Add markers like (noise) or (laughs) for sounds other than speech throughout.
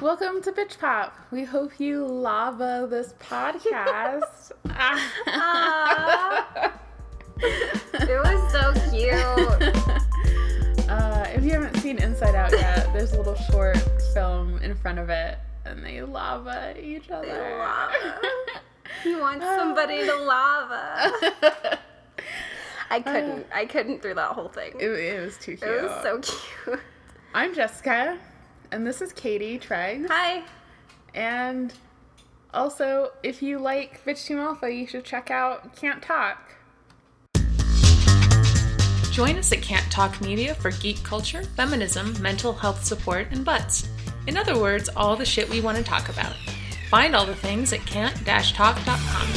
Welcome to Bitch Pop. We hope you lava this podcast. (laughs) (laughs) It was so cute. (laughs) uh, if you haven't seen Inside Out yet, there's a little short film in front of it, and they lava each other. lava. He wants somebody to lava. I couldn't. I couldn't through that whole thing. It, it was too cute. It was so cute. I'm Jessica, and this is Katie Treg. Hi. And also, if you like Bitch Team Alpha, you should check out Can't Talk. Join us at Can't Talk Media for geek culture, feminism, mental health support, and butts. In other words, all the shit we want to talk about. Find all the things at can't-talk.com.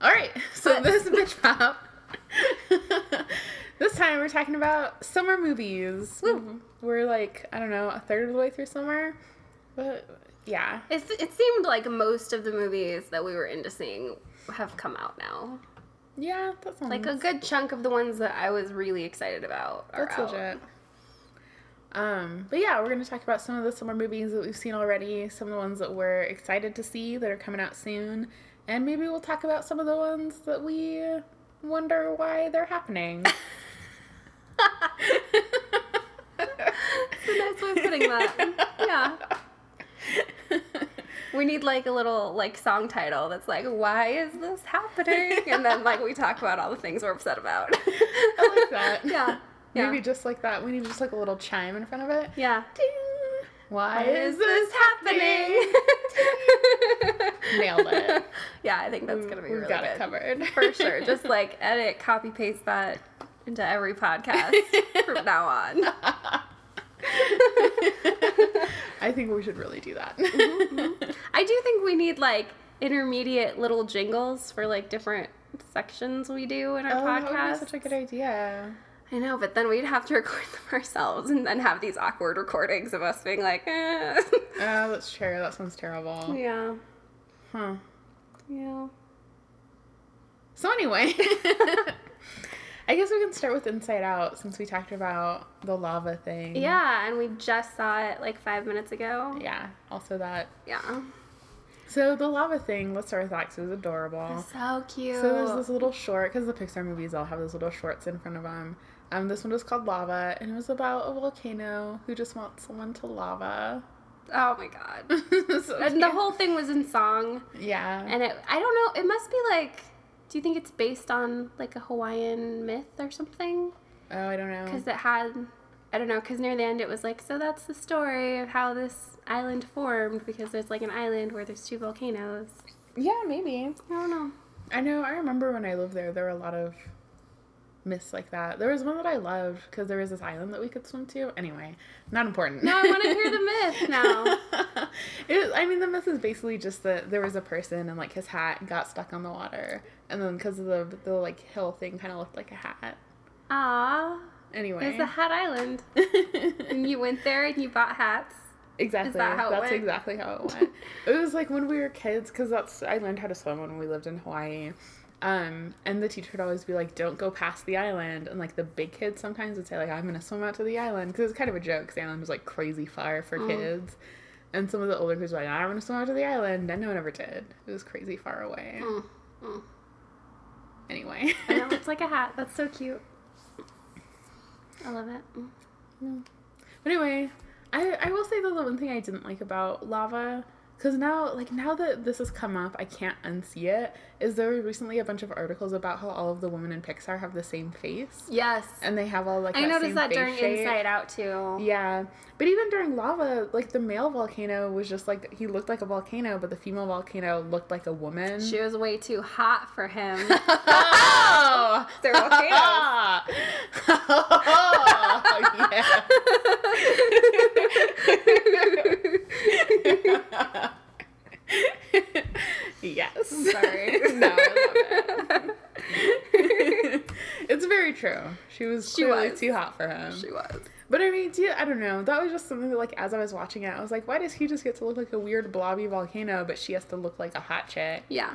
All right, so this is Bitch Pop. This time we're talking about summer movies. Woo. We're like, I don't know, a third of the way through summer. But yeah. It's, it seemed like most of the movies that we were into seeing have come out now. Yeah, that sounds Like a good chunk of the ones that I was really excited about are That's out. legit. Um, but yeah, we're gonna talk about some of the summer movies that we've seen already, some of the ones that we're excited to see that are coming out soon, and maybe we'll talk about some of the ones that we wonder why they're happening. (laughs) (laughs) That's a nice way of putting that. Yeah. (laughs) We need like a little like song title that's like, why is this happening? And then like we talk about all the things we're upset about. (laughs) I like that. Yeah. Yeah. Maybe just like that. We need just like a little chime in front of it. Yeah. Ding. Why, Why is this happening? Nailed it. yeah, I think that's gonna be We've really got good. it covered For sure. Just like edit, copy, paste that into every podcast from (laughs) now on. I think we should really do that. I do think we need like intermediate little jingles for like different sections we do in our Oh, that podcast. such a good idea. I know, but then we'd have to record them ourselves and then have these awkward recordings of us being like, eh. Oh, that's true. That sounds terrible. yeah, Huh. yeah. So anyway, (laughs) I guess we can start with Inside Out since we talked about the lava thing. Yeah, and we just saw it like five minutes ago. Yeah. Also that. Yeah. So the lava thing. Let's start with that 'cause it was adorable. So cute. So there's this little short because the Pixar movies all have those little shorts in front of them. Um, this one was called Lava, and it was about a volcano who just wants someone to lava. oh my god. (laughs) So And the whole thing was in song, yeah. and it, I don't know, it must be like, do you think it's based on like a Hawaiian myth or something? oh, I don't know. Because it had, I don't know, because near the end it was like, so that's the story of how this island formed, because there's like an island where there's two volcanoes. Yeah, maybe. I don't know. I know. I remember when I lived there, there were a lot of myths like that. There was one that I loved because there was this island that we could swim to. Anyway, not important. No, I want to hear the (laughs) myth now. it was, I mean, the myth is basically just that there was a person and like his hat got stuck on the water, and then because of the the like hill thing, kind of looked like a hat. Ah. Anyway, it's a hat island. (laughs) And you went there and you bought hats. exactly. that That's went? exactly how it (laughs) went. it was like when we were kids, because that's I learned how to swim when we lived in Hawaii. Um, and the teacher would always be like, "Don't go past the island." And like the big kids sometimes would say like, "I'm gonna swim out to the island," because it's kind of a joke. 'cause the island was like crazy far for kids. And some of the older kids were like, "I'm gonna swim out to the island," and no one ever did. It was crazy far away. Mm, mm. Anyway, I know, it's like a (laughs) hat. That's so cute. I love it. Mm. But anyway, I I will say though the one thing I didn't like about lava, because now like now that this has come up, I can't unsee it. Is there recently a bunch of articles about how all of the women in Pixar have the same face, Yes. and they have all like I that noticed that during shape. Inside Out too. Yeah, but even during lava, like the male volcano was just like he looked like a volcano, but the female volcano looked like a woman. She was way too hot for him. oh, (laughs) (laughs) They're (laughs) volcanoes. oh, yeah. Yes. Sorry. no, I love it. it's very true. She was She was. too hot for him. she was. But I mean, do you, I don't know. That was just something that, like, as I was watching it, I was like, why does he just get to look like a weird blobby volcano, but she has to look like a hot chick? Yeah.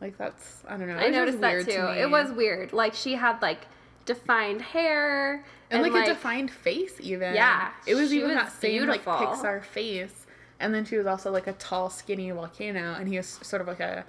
Like, that's, I don't know. I It was just noticed that too. to. It was weird. Like she had like defined hair and, like, a defined face even. Yeah, It was even was that same beautiful. like Pixar face. And then she was also like a tall, skinny volcano, and he was sort of like a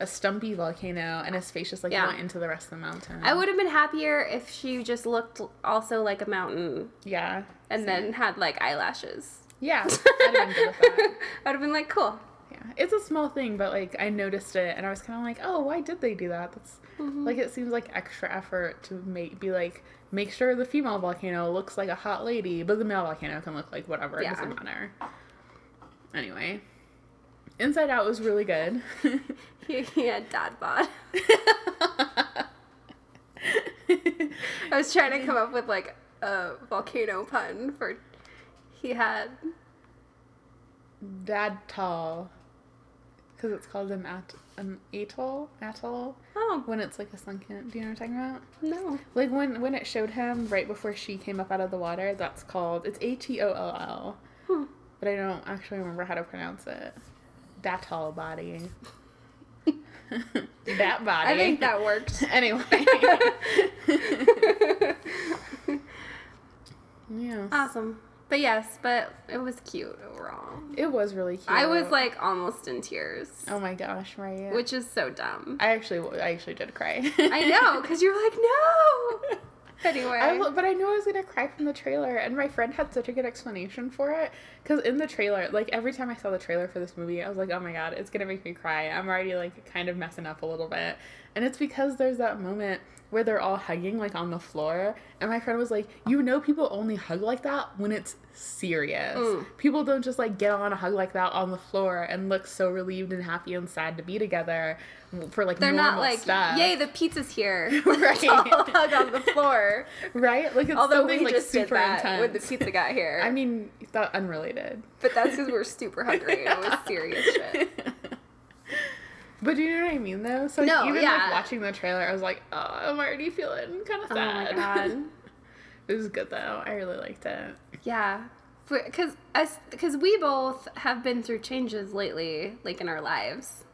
a stumpy volcano, and his face just like Yeah. went into the rest of the mountain. I would have been happier if she just looked also like a mountain Yeah. and then had like eyelashes. Yeah. (laughs) I'd have been good with that. (laughs) I'd have been like, cool. Yeah. It's a small thing, but like I noticed it, and I was kind of like, oh, why did they do that? That's Mm-hmm. like it seems like extra effort to make be like make sure the female volcano looks like a hot lady, but the male volcano can look like whatever. It Yeah. doesn't matter. Anyway, Inside Out was really good. (laughs) He, he had dad bod. (laughs) I was trying to come up with like a volcano pun for he had Dad tall, because it's called an at an atoll atoll oh when it's like a sunken. Do you know what I'm talking about? no Like when when it showed him right before she came up out of the water. That's called it's A T O L L. Hmm. But I don't actually remember how to pronounce it. That tall body. (laughs) that body. I think that worked. (laughs) anyway. (laughs) yeah. awesome. But yes, but it was cute overall. It was really cute. I was like almost in tears, Oh my gosh, right. which is so dumb. I actually I actually did cry. I know, because you were like, no. (laughs) Anyway, I, but I knew I was gonna cry from the trailer, and my friend had such a good explanation for it. Because in the trailer, like every time I saw the trailer for this movie, I was like, "Oh my god, it's gonna make me cry." I'm already like kind of messing up a little bit, and it's because there's that moment where they're all hugging like on the floor, and my friend was like, "You know, people only hug like that when it's serious. Mm. People don't just like get on a hug like that on the floor and look so relieved and happy and sad to be together for like they're normal not like, stuff. yay, the pizza's here. (laughs) Right. (laughs) Hug on the floor. right? Like it's Although something we like just did that intense. when the pizza got here. I mean, that unrelated. but that's because we're super hungry and it was serious (laughs) shit. But do you know what I mean, though? So like, No, even yeah. like watching the trailer, I was like, oh, I'm already feeling kind of sad. Oh my god. (laughs) it was good though. I really liked it. Yeah. Because us, because we both have been through changes lately, like in our lives.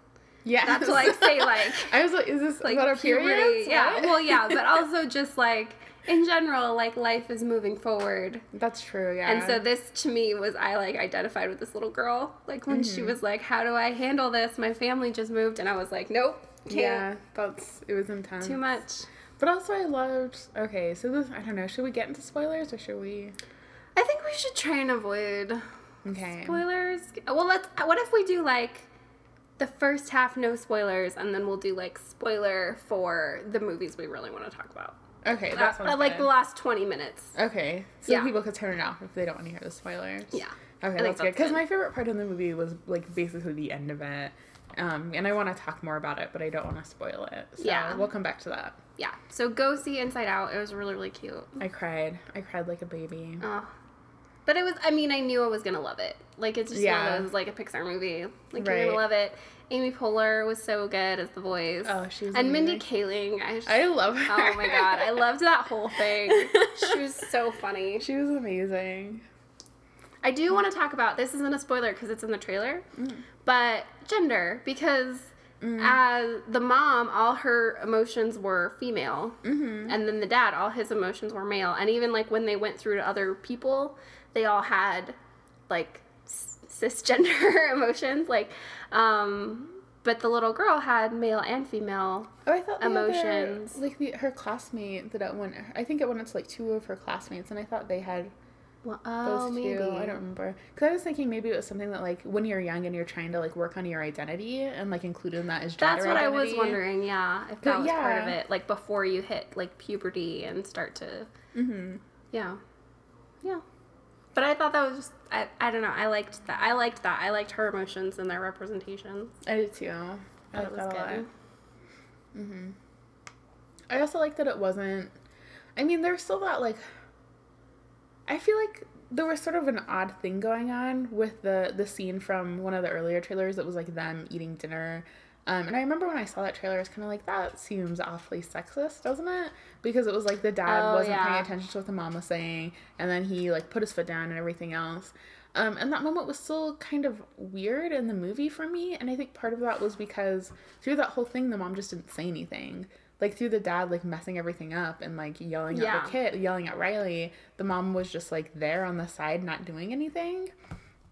Yeah. Not to like say like (laughs) I was like, is this like about our puberty. periods? Yeah. What? Well, yeah, but (laughs) also just like in general, like life is moving forward. That's true. Yeah. And so this to me was I like identified with this little girl. Like when she mm-hmm. was like, "How do I handle this? My family just moved," and I was like, "Nope, can't. yeah, that's it was intense. Too much." But also, I loved. Okay, so this I don't know. Should we get into spoilers or should we? I think we should try and avoid Okay. spoilers. Well, let's. What if we do like the first half no spoilers, and then we'll do like spoiler for the movies we really want to talk about. Okay, that sounds uh, like the last twenty minutes. Okay, so Yeah. people could turn it off if they don't want to hear the spoilers. Yeah. Okay, think that's good. Because my favorite part of the movie was like basically the end of it, um, and I want to talk more about it, but I don't want to spoil it. So Yeah. we'll come back to that. Yeah. So go see Inside Out. It was really really cute. I cried. I cried like a baby. Oh. But it was, I mean, I knew I was going to love it. Like, it's just one Yeah. of those, like, a Pixar movie. Like, you're going to love it. Amy Poehler was so good as the voice. Oh, she was And Mindy. Kaling. I, just- I love her. oh my god, I loved that whole thing. (laughs) She was so funny. she was amazing. I do want to talk about, this isn't a spoiler because it's in the trailer, Mm. but gender. Because as the mom, all her emotions were female. Mm-hmm. and then the dad all his emotions were male and even like when they went through to other people they all had like cisgender (laughs) emotions like um but the little girl had male and female Oh, I thought Emotions. Other, like the, her classmate that it went. I think it went into like two of her classmates, and I thought they had well, those oh two. maybe I don't remember. Because I was thinking maybe it was something that like when you're young and you're trying to like work on your identity and like including that as gender that's what i was wondering yeah if But that was part of it like before you hit like puberty and start to Mm-hmm. yeah yeah but i thought that was just i, I don't know i liked that i liked that i liked her emotions and their representations I did too. I That liked was that a lot. good. Mm-hmm. I also like that it wasn't. I mean, there's still that like. I feel like there was sort of an odd thing going on with the the scene from one of the earlier trailers that was like them eating dinner. Um, and I remember when I saw that trailer, I was kind of like, that seems awfully sexist, doesn't it? Because it was like the dad Oh, wasn't yeah. paying attention to what the mom was saying, and then he like put his foot down and everything else. Um, and that moment was still kind of weird in the movie for me. And I think part of that was because through that whole thing, the mom just didn't say anything. like through the dad like messing everything up and like yelling at the kid, yelling at Riley, the mom was just like there on the side not doing anything.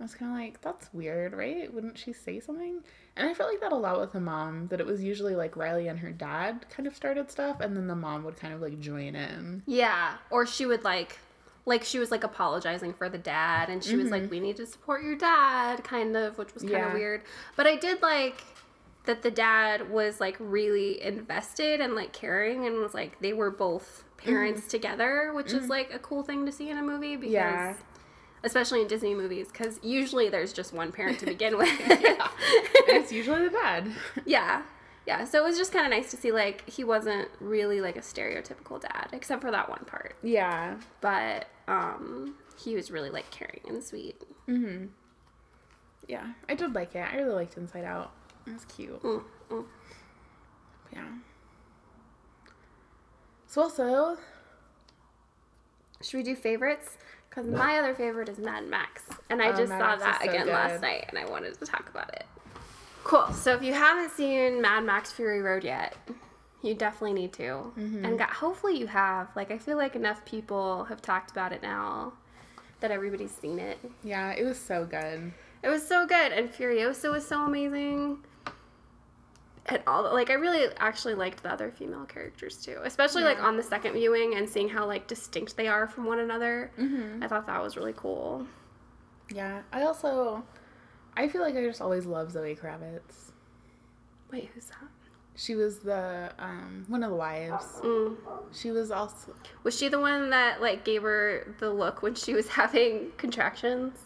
I was kind of like, that's weird, right? Wouldn't she say something? And I felt like that a lot with the mom, that it was usually like Riley and her dad kind of started stuff, and then the mom would kind of like join in. Yeah, or she would like like she was like apologizing for the dad and she was like mm-hmm. we need to support your dad kind of which was kind of weird. But I did like that the dad was like really invested and like caring and was like they were both parents mm-hmm. together, which is mm-hmm. like a cool thing to see in a movie because Yeah. Especially in Disney movies cuz usually there's just one parent to begin (laughs) with. And it's usually the dad. (laughs) yeah. Yeah, so it was just kind of nice to see like he wasn't really like a stereotypical dad except for that one part. yeah. but um he was really like caring and sweet Mm hmm. Yeah. I did like it. I really liked Inside Out. It was cute. Mm, mm. Yeah. So also, should we do favorites because my other favorite is mad max and i Oh, just Mad saw Max that so again good. last night and i wanted to talk about it cool so if you haven't seen mad max fury road yet you definitely need to Mm-hmm. and got, hopefully you have like i feel like enough people have talked about it now that everybody's seen it yeah, it was so good. It was so good, and Furiosa was so amazing. And all like I really actually liked the other female characters too, especially like on the second viewing and seeing how like distinct they are from one another. Mm-hmm. I thought that was really cool. Yeah. I also, I feel like I just always love Zoe Kravitz. Wait, who's that? She was the um one of the wives. Mm. She was also Was she the one that like gave her the look when she was (laughs) having contractions?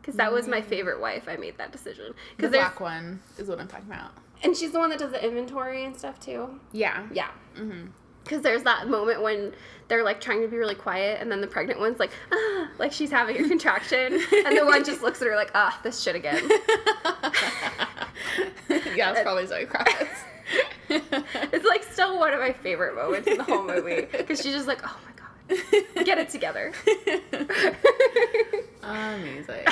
Because that was my favorite wife. I made that decision. the Because there's black one is what I'm talking about. And she's the one that does the inventory and stuff too. Yeah. Yeah. Mm-hmm. Because there's that moment when they're like trying to be really quiet, and then the pregnant one's like, ah, like she's having a contraction, and the one just looks at her like, ah, this shit again. (laughs) yeah, it's probably Zoe Kravitz. (laughs) It's like still one of my favorite moments in the whole movie because she's just like, oh my god, get it together. (laughs) Amazing.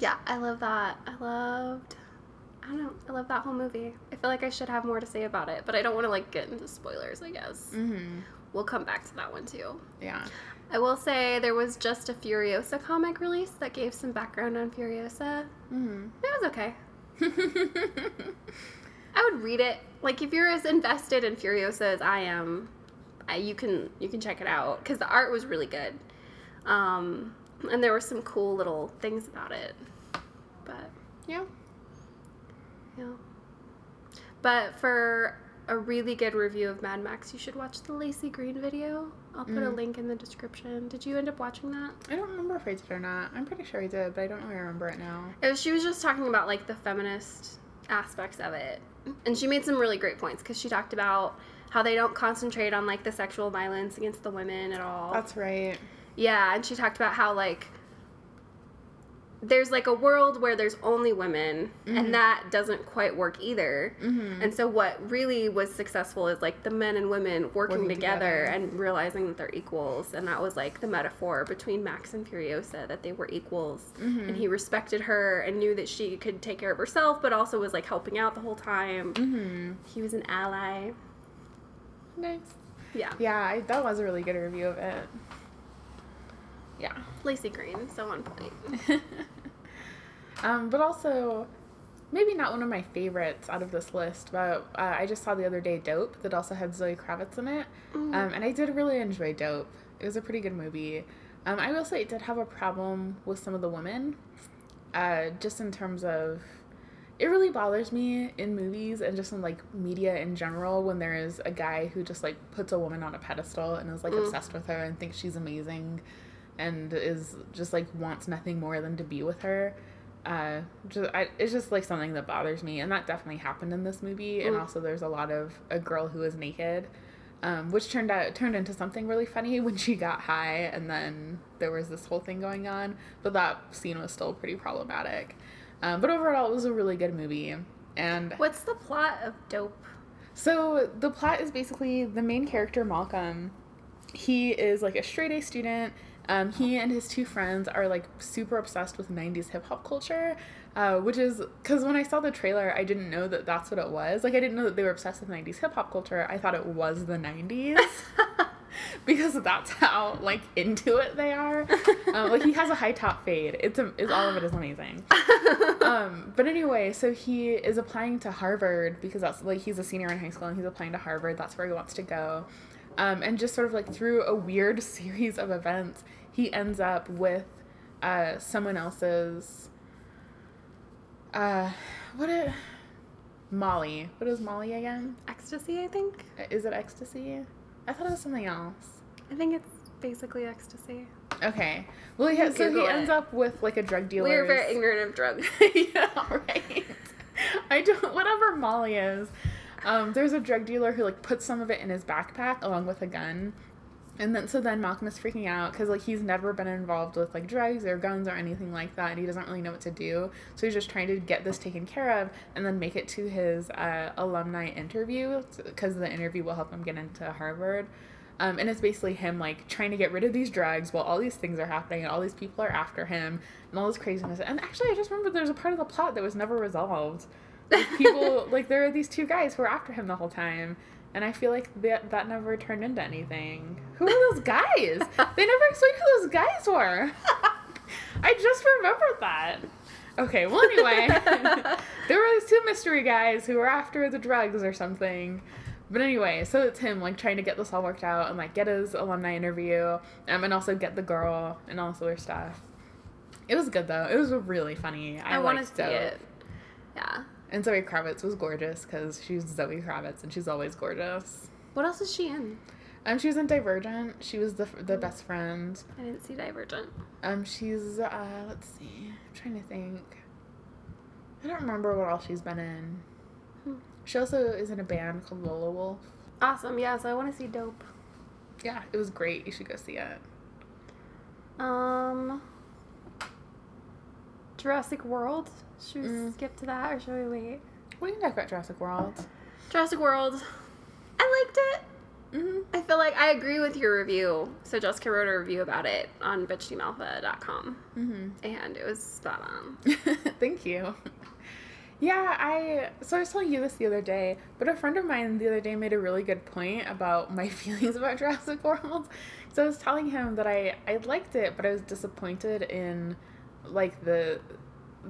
Yeah. I love that. I loved. I don't know. I love that whole movie. I feel like I should have more to say about it, but I don't want to like get into spoilers. I guess Mm-hmm. we'll come back to that one too. Yeah. I will say there was just a Furiosa comic release that gave some background on Furiosa. Mm-hmm. It was okay. (laughs) I would read it. Like if you're as invested in Furiosa as I am, I, you can you can check it out because the art was really good, um, and there were some cool little things about it. But yeah. yeah, but for a really good review of Mad Max, you should watch the Laci Green video. I'll put a Mm. link in the description. Did you end up watching that? I don't remember if I did or not. I'm pretty sure I did, but I don't really remember it now. It was, she was just talking about like the feminist aspects of it, and she made some really great points because she talked about how they don't concentrate on like the sexual violence against the women at all. That's right. Yeah, and she talked about how like there's like a world where there's only women, and that doesn't quite work either. Mm-hmm. And so what really was successful is like the men and women working, Working together, together. and realizing that they're equals, and that was like the metaphor between Max and Furiosa that they were equals, Mm-hmm. and he respected her and knew that she could take care of herself, but also was like helping out the whole time. Mm-hmm. He was an ally. Nice. Yeah, Yeah, I, that was a really good review of it. Yeah. Laci Green, so on point. (laughs) um, but also, maybe not one of my favorites out of this list, but uh, I just saw the other day Dope that also had Zoe Kravitz in it. Um, and I did really enjoy Dope. It was a pretty good movie. Um, I will say it did have a problem with some of the women, uh, just in terms of. It really bothers me in movies and just in like media in general when there is a guy who just like puts a woman on a pedestal and is like obsessed with her and thinks she's amazing and is just like wants nothing more than to be with her. Uh, just, I, it's just like something that bothers me, and that definitely happened in this movie. And Mm. also, there's a lot of a girl who is naked, um, which turned out turned into something really funny when she got high, and then there was this whole thing going on. But that scene was still pretty problematic. Um, but overall, it was a really good movie. And What's the plot of Dope? so the plot is basically the main character Malcolm. He is like a straight A student, Um, he and his two friends are like super obsessed with 90s hip hop culture, uh, which is because when I saw the trailer, I didn't know that that's what it was. Like, I didn't know that they were obsessed with 90s hip hop culture. I thought it was the 90s. (laughs) because that's how like into it they are. (laughs) Um, like he has a high top fade. It's a, it's all of it is amazing. Um, but anyway, so he is applying to Harvard because that's like he's a senior in high school and he's applying to Harvard. That's where he wants to go. Um, and just sort of like through a weird (laughs) series of events, he ends up with uh, someone else's. Uh, what it. Molly. What is Molly again? Ecstasy, I think. Is it ecstasy? I thought it was something else. I think it's basically ecstasy. Okay. Well, he has, so he Google ends up with like a drug dealer. We are very ignorant of drugs. (laughs) yeah, right. I don't. Whatever Molly is. Um, there's a drug dealer who like puts some of it in his backpack along with a gun, and then so then Malcolm is freaking out because like he's never been involved with like drugs or guns or anything like that, and he doesn't really know what to do. So he's just trying to get this taken care of and then make it to his uh, alumni interview because the interview will help him get into Harvard. Um, and it's basically him like trying to get rid of these drugs while all these things are happening and all these people are after him and all this craziness. And actually, I just remember there's a part of the plot that was never resolved. Like people, like there are these two guys who were after him the whole time, and I feel like that that never turned into anything. Who are those guys? (laughs) they never explained who those guys were. (laughs) I just remembered that. Okay, well anyway, (laughs) there were these two mystery guys who were after the drugs or something. But anyway, so it's him like trying to get this all worked out and like get his alumni interview, um, and also get the girl and all this other stuff. It was good though. It was really funny. I, I want to see it. Yeah. And Zoe Kravitz was gorgeous because she's Zoe Kravitz and she's always gorgeous. What else is she in? Um, she was in Divergent. She was the the best friend. I didn't see Divergent. Um, she's uh, let's see. I'm trying to think. I don't remember what all she's been in. Hmm. She also is in a band called Lolawolf. Awesome. Yeah. So I want to see Dope. Yeah, it was great. You should go see it. Um. Jurassic World. Should we Mm. skip to that or should we wait? We can talk about Jurassic World. Jurassic World. I liked it. Mm-hmm. I feel like I agree with your review. So Jessica wrote a review about it on bitchteamalpha.com Mm-hmm. and it was spot on. (laughs) Thank you. Yeah, I so I was telling you this the other day, but a friend of mine the other day made a really good point about my (laughs) feelings about Jurassic World. So I was telling him that I I liked it, but I was disappointed in like the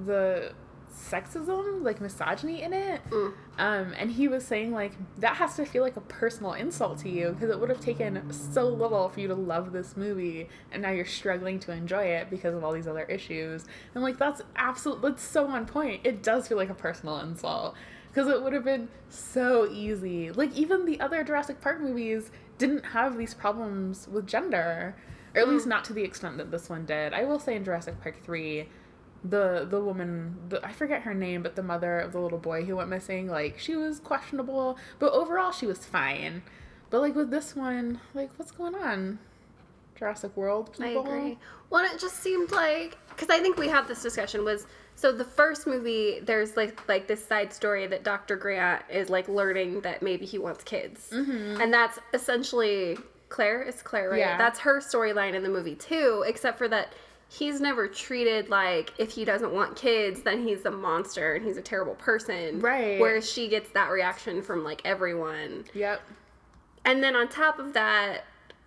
the sexism, like misogyny in it. Mm. Um, and he was saying like that has to feel like a personal insult to you because it would have taken so little for you to love this movie, and now you're struggling to enjoy it because of all these other issues. And like that's absolute, that's so on point. It does feel like a personal insult because it would have been so easy. Like even the other Jurassic Park movies didn't have these problems with gender, or at least mm. not to the extent that this one did. I will say in Jurassic Park three the the woman the, i forget her name but the mother of the little boy who went missing like she was questionable but overall she was fine but like with this one like what's going on jurassic world people. I agree. Well, it just seemed like because I think we had this discussion was so the first movie there's like like this side story that Dr. Grant is like learning that maybe he wants kids, mm-hmm. and that's essentially Claire. It's Claire, right? Yeah. That's her storyline in the movie too, except for that. He's never treated like if he doesn't want kids, then he's a monster and he's a terrible person. Right. Whereas she gets that reaction from like everyone. yep And then on top of that,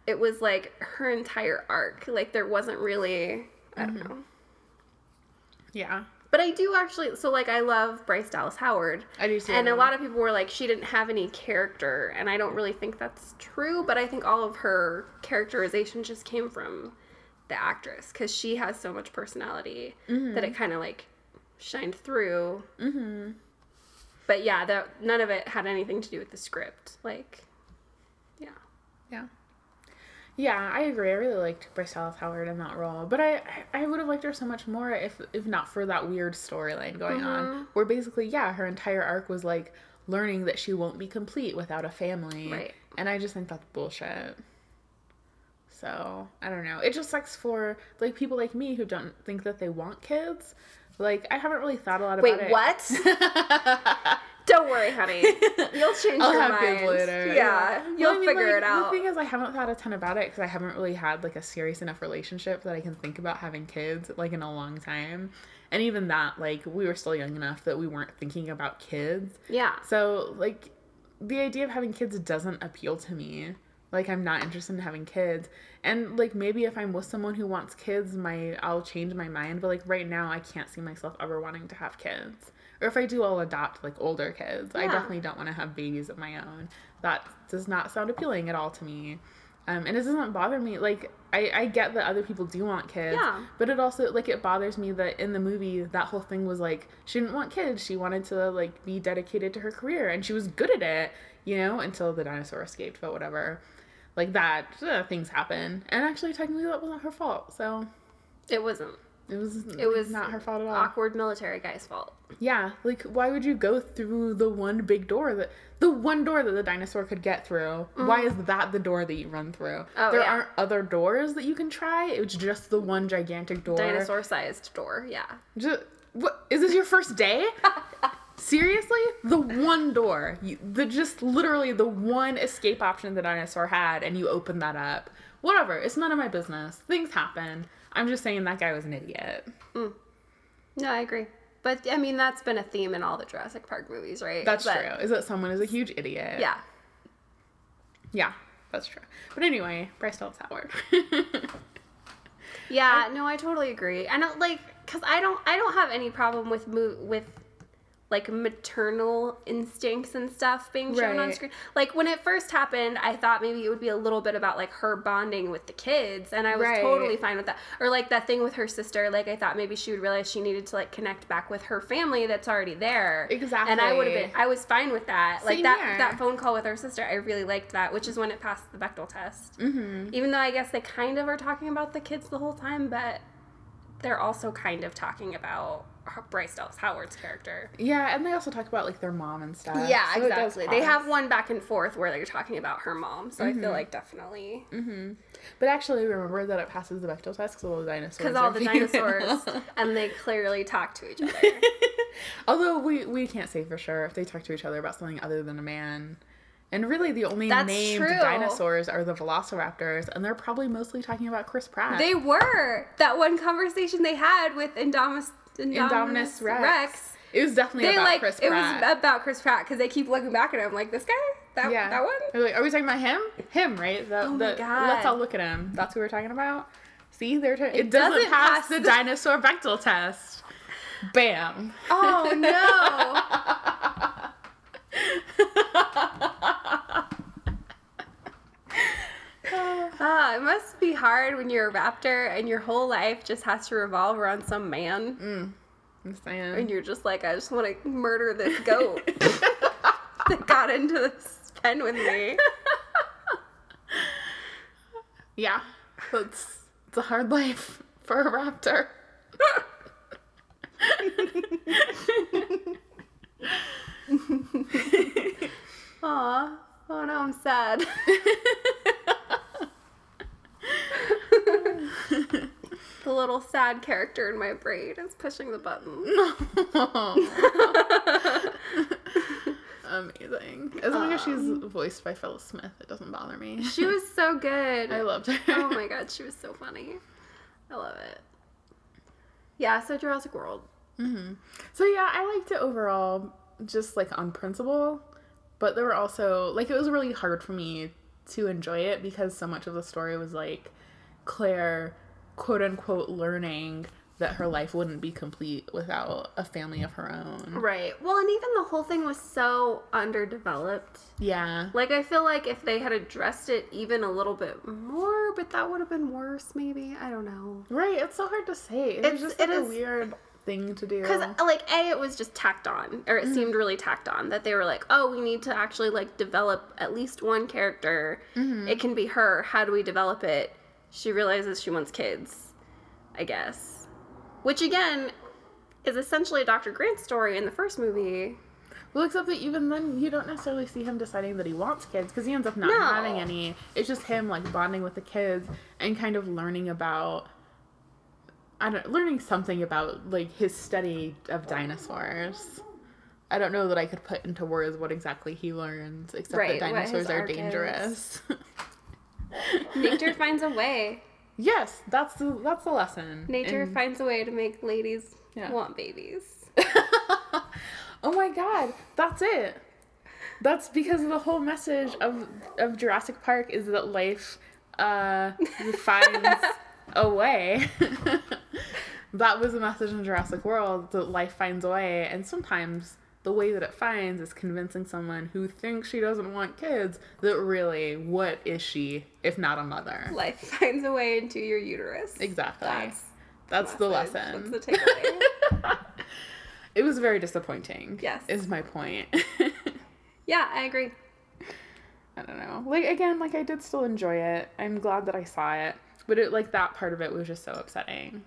it was like her entire arc. Like there wasn't really I don't mm-hmm. know. yeah But I do actually so like I love Bryce Dallas Howard. i do too And a lot of people were like she didn't have any character and I don't really think that's true, but I think all of her characterization just came from the actress cuz she has so much personality that it kind of like shined through. mm-hmm But yeah, that none of it had anything to do with the script. Like yeah. yeah yeah i agree. I really liked bryce dallas howard in that role but i i would have liked her so much more if if not for that weird storyline going on mm-hmm. where basically yeah her entire arc was like learning that she won't be complete without a family. Right. and i just think that's bullshit. So i don't know. It just sucks for like people like me who don't think that they want kids. Like i haven't really thought a lot about Wait, it. Wait, what? (laughs) Don't worry, honey. (laughs) You'll change I'll your have mind. kids later. Yeah, Well, you'll I mean, figure like, it out. The thing is, I haven't thought a ton about it because I haven't really had like a serious enough relationship that I can think about having kids like in a long time. And even that, like, we were still young enough that we weren't thinking about kids. yeah. So, like, the idea of having kids doesn't appeal to me. Like, I'm not interested in having kids. And, like, maybe if I'm with someone who wants kids, my I'll change my mind. But, like, right now, I can't see myself ever wanting to have kids. Or if I do, I'll adopt, like, older kids. I definitely don't want to have babies of my own. That does not sound appealing at all to me. Um, and it doesn't bother me. Like, I, I get that other people do want kids. Yeah. But it also, like, it bothers me that in the movie, that whole thing was like, she didn't want kids. She wanted to, like, be dedicated to her career. And she was good at it, you know, until the dinosaur escaped, but whatever. Like, that, uh, things happen. And actually, technically, that wasn't her fault. So, It wasn't. It was, It was not her fault at all. Awkward military guy's fault. Yeah, like why would you go through the one big door that the one door that the dinosaur could get through? Why is that the door that you run through? Mm-hmm. Oh, there yeah. aren't other doors that you can try. It was just the one gigantic door. Dinosaur sized door. Yeah. Just, what is this your first day? (laughs) Seriously, the one door, you, the just literally the one escape option the dinosaur had, and you open that up. Whatever, it's none of my business. Things happen. I'm just saying that guy was an idiot. Mm. No, I agree. But I mean, that's been a theme in all the Jurassic Park movies, right? That's But- true. Is that someone is a huge idiot? Yeah. Yeah, that's true. But anyway, Bryce Dallas (laughs) Howard. Yeah, no, I totally agree. I don't uh, like cuz I don't I don't have any problem with mo- with like maternal instincts and stuff being shown on screen. Like when it first happened, I thought maybe it would be a little bit about like her bonding with the kids and I was Right. totally fine with that. Or like that thing with her sister, like I thought maybe she would realize she needed to like connect back with her family that's already there. Exactly. And I would have been I was fine with that. like Same that here. that phone call with her sister, I really liked that, which is when it passed the Bechdel test. mm-hmm. Even though I guess they kind of are talking about the kids the whole time, but they're also kind of talking about Bryce Dallas Howard's character. Yeah, and they also talk about like their mom and stuff. yeah, so exactly. They have one back and forth where they're talking about her mom, so I feel like definitely Mm-hmm. But actually, remember that it passes the Bechdel test because all the dinosaurs. because all the dinosaurs (laughs) and they clearly talk to each other. (laughs) Although we we can't say for sure if they talk to each other about something other than a man. And really, the only That's named true. dinosaurs are the Velociraptors, and they're probably mostly talking about Chris Pratt. they were that one conversation they had with Indominus Indominus, Indominus Rex. Rex. It was definitely They about like Chris Pratt. it was about Chris Pratt because they keep looking back at him like this guy that yeah, that one. They're like, are we talking about him? Him, right? The, Oh my God. Let's all look at him. That's who we're talking about. See, they're ta- it, doesn't, doesn't pass, pass the the- dinosaur Bechdel test. Bam. Oh no. (laughs) (laughs) Ah, it must be hard when you're a raptor and your whole life just has to revolve around some man. I'm saying. And you're just like, I just want to murder this goat (laughs) that got into this pen with me. (laughs) Yeah, it's it's a hard life for a raptor. Aw. Oh no, I'm sad. The little sad character in my brain is pushing the button. (laughs) Amazing. As long as she's voiced by Phyllis Smith, it doesn't bother me. She was so good. (laughs) I loved her. oh my god, she was so funny. I love it. Yeah, so Jurassic World. Mm-hmm. So yeah, I liked it overall, just like on principle. But there were also like it was really hard for me to enjoy it because so much of the story was like Claire, quote unquote, learning that her life wouldn't be complete without a family of her own. Right. Well, and even the whole thing was so underdeveloped. Yeah. Like, I feel like if they had addressed it even a little bit more, but that would have been worse, maybe. I don't know. Right. It's so hard to say. It's, It's- just it like a is- weird thing to do. Because, like, A, it was just tacked on, or it mm. seemed really tacked on, that they were like, oh, we need to actually, like, develop at least one character. Mm-hmm. It can be her. How do we develop it? She realizes she wants kids, I guess. Which, again, is essentially a Dr. Grant story in the first movie. Well, except that even then, you don't necessarily see him deciding that he wants kids because he ends up not No. having any. It's just him like bonding with the kids and kind of learning about. I don't learning something about like his study of dinosaurs. I don't know that I could put into words what exactly he learns, except Right, that dinosaurs are arc dangerous. (laughs) (laughs) Nature finds a way. yes, that's the that's the lesson. Nature And- finds a way to make ladies Yeah. want babies. (laughs) oh my god, that's it. That's because the whole message of of Jurassic Park is that life uh (laughs) finds a way. that was the message in Jurassic World that life finds a way and sometimes the way that it finds is convincing someone who thinks she doesn't want kids that really what is she if not a mother? Life (laughs) finds a way into your uterus. Exactly. That's That's the lesson. That's the takeaway. (laughs) it was very disappointing. Yes. Is my point. (laughs) yeah, I agree. I don't know. Like again, like I did still enjoy it. I'm glad that I saw it, but it like that part of it was just so upsetting.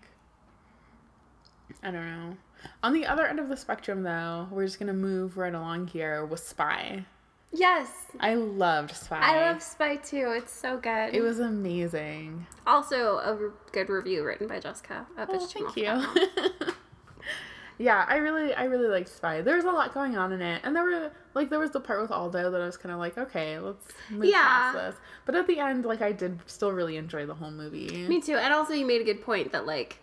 I don't know. On the other end of the spectrum, though, we're just gonna move right along here with Spy. Yes. I loved Spy. I love Spy too. It's so good. It was amazing. also a re- good review written by Jessica. at Oh, thank you. (laughs) yeah, I really, I really liked Spy. There was a lot going on in it, and there were like there was the part with Aldo that I was kind of like, okay, let's move Yeah. past this. But at the end, like I did still really enjoy the whole movie. Me too. And also, you made a good point that like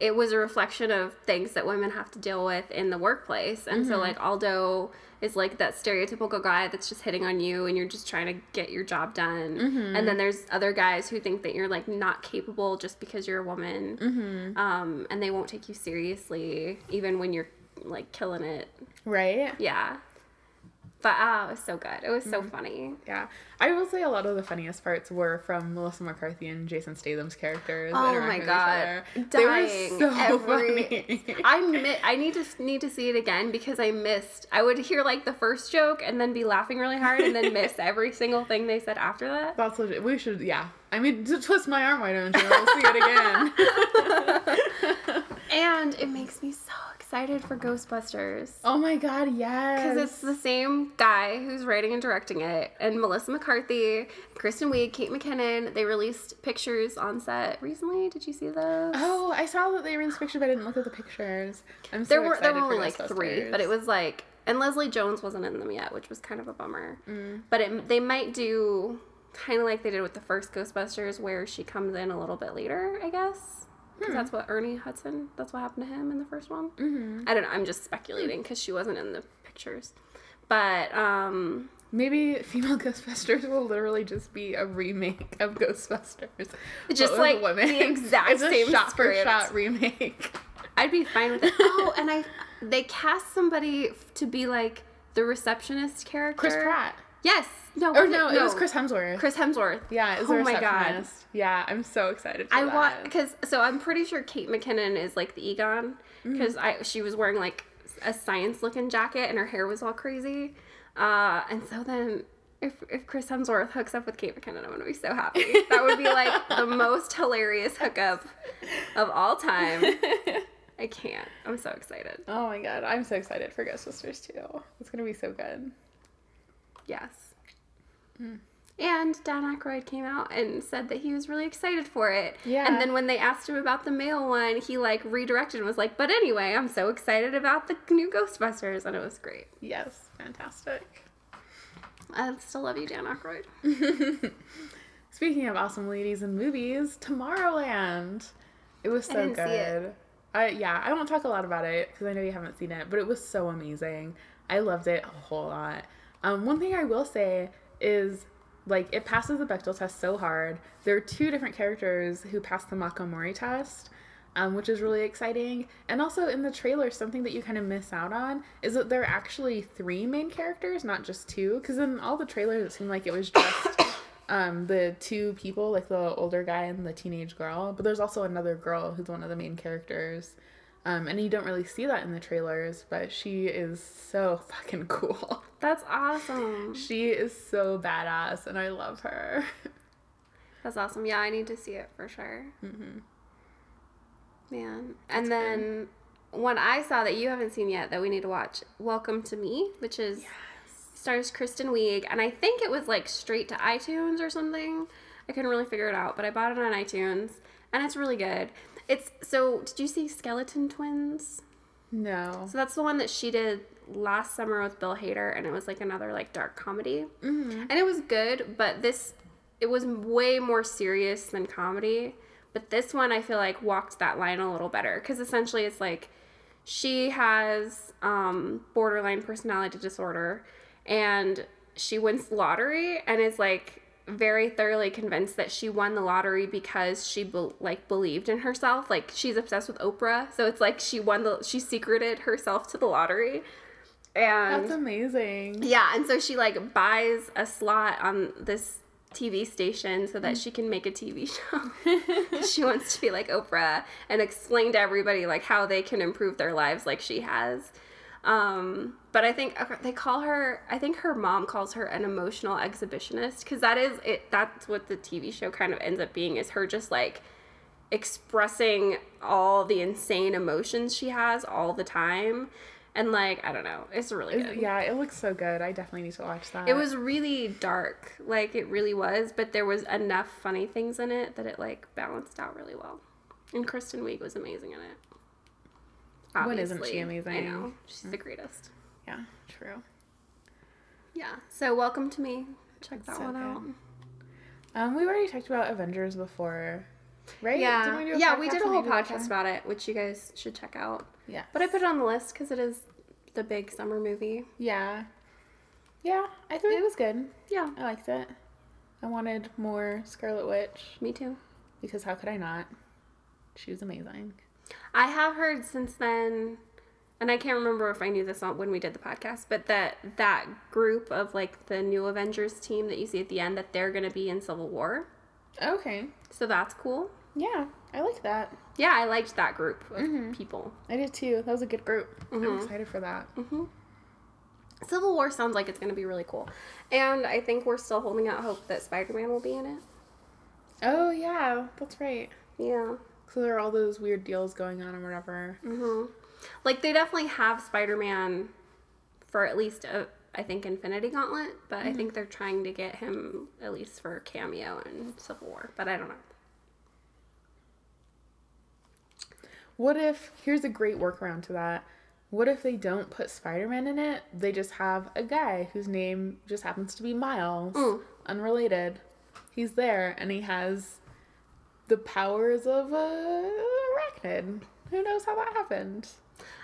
it was a reflection of things that women have to deal with in the workplace. And Mm-hmm. so like Aldo is like that stereotypical guy that's just hitting on you and you're just trying to get your job done. Mm-hmm. And then there's other guys who think that you're like not capable just because you're a woman. Mm-hmm. Um, and they won't take you seriously even when you're like killing it. Right? Yeah. But ah, it was so good. It was so Mm-hmm. funny. Yeah. I will say a lot of the funniest parts were from Melissa McCarthy and Jason Statham's characters. Oh my god, dying They were so (laughs) every. funny. I mi- I need to need to see it again because I missed. I would hear like the first joke and then be laughing really hard and then (laughs) miss every single thing they said after that. That's legit. We should, yeah. I mean, to twist my arm, why don't you? We'll see it again. (laughs) And it makes me so excited for Ghostbusters. oh my god, yes. Because it's the same guy who's writing and directing it, and Melissa McCarthy, Kristen Wiig, Kate McKinnon. They released pictures on set recently. Did you see those? Oh, I saw that they released pictures, but I didn't look at the pictures. I'm so there were there were only like three, but it was like, and Leslie Jones wasn't in them yet, which was kind of a bummer. Mm. But it, they might do kind of like they did with the first Ghostbusters, where she comes in a little bit later, I guess. Hmm. Because that's what Ernie Hudson. That's what happened to him in the first one. Mm-hmm. I don't know. I'm just speculating because she wasn't in the pictures. But um, Maybe female (laughs) Ghostbusters will literally just be a remake of Ghostbusters. Just, like, the exact it's same shot for shot remake. I'd be fine with it. (laughs) Oh, and I they cast somebody to be like the receptionist character. Chris Pratt. Yes. No. Or was no, it was Chris Hemsworth. Chris Hemsworth. yeah, is Oh my God. Yeah, I'm so excited for I want because so I'm pretty sure Kate McKinnon is like the Egon Mm-hmm. because I she was wearing like a science looking jacket and her hair was all crazy, uh, and so then. If, if Chris Hemsworth hooks up with Kate McKinnon, I'm gonna be so happy. That would be like (laughs) the most hilarious hookup of all time. (laughs) I can't. I'm so excited. Oh my god, I'm so excited for Ghostbusters too. It's gonna be so good. Yes. Mm. And Dan Aykroyd came out and said that he was really excited for it. Yeah. And then when they asked him about the male one, he like redirected and was like, "But anyway, I'm so excited about the new Ghostbusters," and it was great. Yes, fantastic. I still love you, Dan Aykroyd. (laughs) Speaking of awesome ladies in movies, Tomorrowland. It was so didn't see good. it. I yeah, I won't talk a lot about it because I know you haven't seen it, but it was so amazing. I loved it a whole lot. Um, one thing I will say is like it passes the Bechdel test so hard. There are two different characters who pass the Mako Mori test. Um, which is really exciting. And also in the trailer, something that you kind of miss out on is that there are actually three main characters, not just two. Because in all the trailers, it seemed like it was just (coughs) um, the two people, like the older guy and the teenage girl. But there's also another girl who's one of the main characters. Um, and you don't really see that in the trailers, but she is so (laughs) fucking cool. That's awesome. she is so badass, and I love her. That's awesome. Yeah, I need to see it for sure. Mm-hmm. Man, and then one I saw that you haven't seen yet that we need to watch, Welcome to Me, which is stars Kristen Wiig, and I think it was like straight to iTunes or something. I couldn't really figure it out, but I bought it on iTunes, and it's really good. It's so. Did you see Skeleton Twins? No. So that's the one that she did last summer with Bill Hader, and it was like another like dark comedy, Mm-hmm. and it was good. But this, it was way more serious than comedy. But this one, I feel like walked that line a little better because essentially it's like she has um, borderline personality disorder, and she wins lottery and is like very thoroughly convinced that she won the lottery because she be- like believed in herself. Like she's obsessed with oprah so it's like she won the she secreted herself to the lottery. And That's amazing. yeah and so she like buys a slot on this tv station so that she can make a tv show. (laughs) She wants to be like oprah and explain to everybody like how they can improve their lives like she has. Um, but I think okay, they call her. I think her mom calls her an emotional exhibitionist because that is it. That's what the TV show kind of ends up being is her just like expressing all the insane emotions she has all the time, and like I don't know, it's really good. yeah, it looks so good. I definitely need to watch that. It was really dark, like it really was, but there was enough funny things in it that it like balanced out really well. And Kristen Wiig was amazing in it. When isn't she Obviously. I amazing? know. She's the mm. greatest. Yeah, true. Yeah. So welcome to me. Check that So one out. good. Um, we already talked about Avengers before, right? Yeah. We yeah, we did a whole podcast about it, which you guys should check out. Yeah. But I put it on the list because it is the big summer movie. Yeah. Yeah, I think it was good. Yeah. I liked it. I wanted more Scarlet Witch Me too. because how could I not? She was amazing. I have heard since then, and I can't remember if I knew this when we did the podcast, but that that group of like the new Avengers team that you see at the end that they're gonna be in Civil War. Okay. So that's cool. Yeah, I like that. Yeah, I liked that group of people. I did too. That was a good group. I'm Mhm. excited for that. Civil War sounds like it's gonna be really cool, and I think we're still holding out hope that Spider Man will be in it. Oh yeah, that's right. Yeah. So there are all those weird deals going on or whatever. hmm Like they definitely have Spider Man for at least a, I think Infinity Gauntlet, but I think they're trying to get him at least for cameo in Civil War. But I don't know. What if here's a great workaround to that? What if they don't put Spider-Man in it? They just have a guy whose name just happens to be Miles, Mm. unrelated. He's there and he has the powers of a arachnid. Who knows how that happened?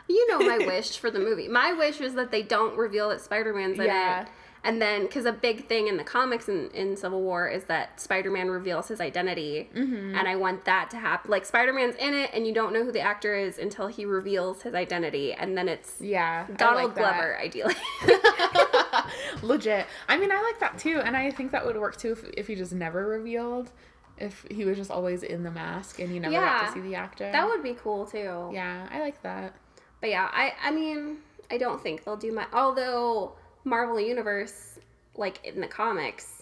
You know my (laughs) wish for the movie. My wish is that they don't reveal that Spider Man's in Yeah. it. And then, because a big thing in the comics in, in Civil War is that Spider Man reveals his identity. Mm-hmm. And I want that to happen. Like, Spider Man's in it, and you don't know who the actor is until he reveals his identity. And then it's Yeah, Donald like that. Glover, ideally. (laughs) (laughs) Legit. I mean, I like that too, and I think that would work too if, if he just never revealed. If he was just always in the mask and you never got to see the actor. that would be cool, too. Yeah, I like that. But yeah, I I mean, I don't think they'll do my although Marvel Universe like in the comics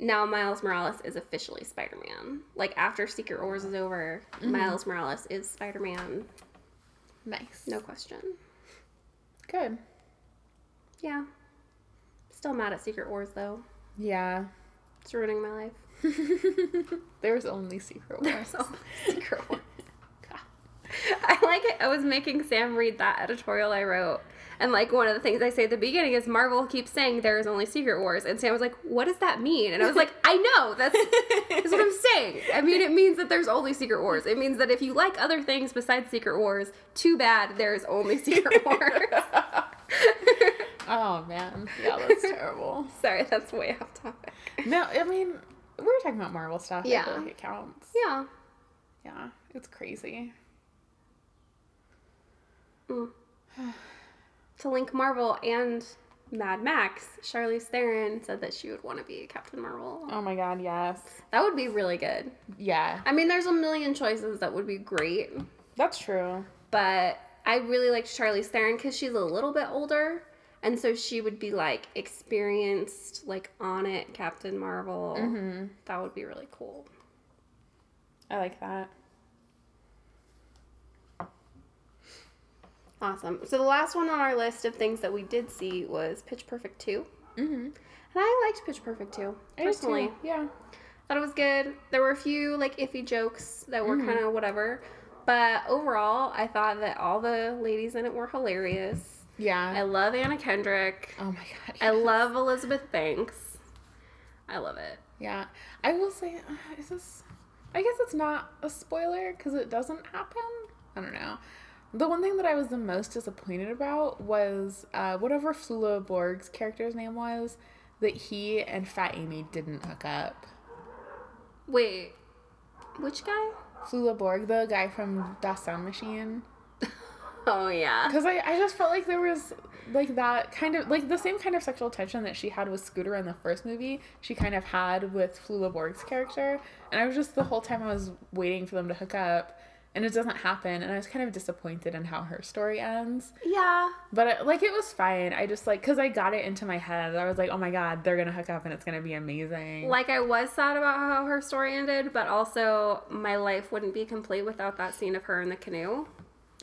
now Miles Morales is officially Spider-Man. Like after Secret Wars is over, mm-hmm. Miles Morales is Spider-Man, Nice. no question. Good. Yeah. Still mad at Secret Wars though. Yeah. It's ruining my life. (laughs) There's only Secret Wars. So Secret Wars. (laughs) I like it. I was making Sam read that editorial I wrote. And like one of the things I say at the beginning is Marvel keeps saying there is only Secret Wars, and Sam was like, "What does that mean?" And I was like, "I know that's, that's what I'm (laughs) saying. I mean, it means that there's only Secret Wars. It means that if you like other things besides Secret Wars, too bad there's only Secret (laughs) Wars." oh man. Yeah, that's terrible. Sorry, that's way off topic. No, I mean, we were talking about Marvel stuff. I Yeah. feel like it counts. Yeah. Yeah, it's crazy. (sighs) To link Marvel and Mad Max, Charlize Theron said that she would want to be Captain Marvel. Oh my god, yes. That would be really good. Yeah, I mean, there's a million choices that would be great, that's true. but I really liked Charlize Theron because she's a little bit older, and so she would be like experienced, like on it, Captain Marvel. Mm-hmm. That would be really cool. I like that. Awesome. So the last one on our list of things that we did see was Pitch Perfect 2. Mm-hmm. And I liked Pitch Perfect 2, personally. yeah. Thought it was good. There were a few like iffy jokes that were Mm-hmm. kind of whatever, But overall, I thought that all the ladies in it were hilarious. Yeah. I love Anna Kendrick. oh my god. (laughs) I love Elizabeth Banks. I love it. Yeah. I will say, uh, is this. I guess it's not a spoiler because it doesn't happen. I don't know. The one thing that I was the most disappointed about was uh, whatever Flula Borg's character's name was, that he and Fat Amy didn't hook up. Wait, which guy? Flula Borg, the guy from Das Sound Machine. (laughs) Oh yeah. Because I, I just felt like there was like that kind of like the same kind of sexual tension that she had with Scooter in the first movie, she kind of had with Flula Borg's character. And I was just the whole time I was waiting for them to hook up and it doesn't happen and I was kind of disappointed in how her story ends. Yeah. But it, like it was fine. I just like cuz I got it into my head. I was like, "Oh my god, they're going to hook up and it's going to be amazing." Like I was sad about how her story ended, but also my life wouldn't be complete without that scene of her in the canoe.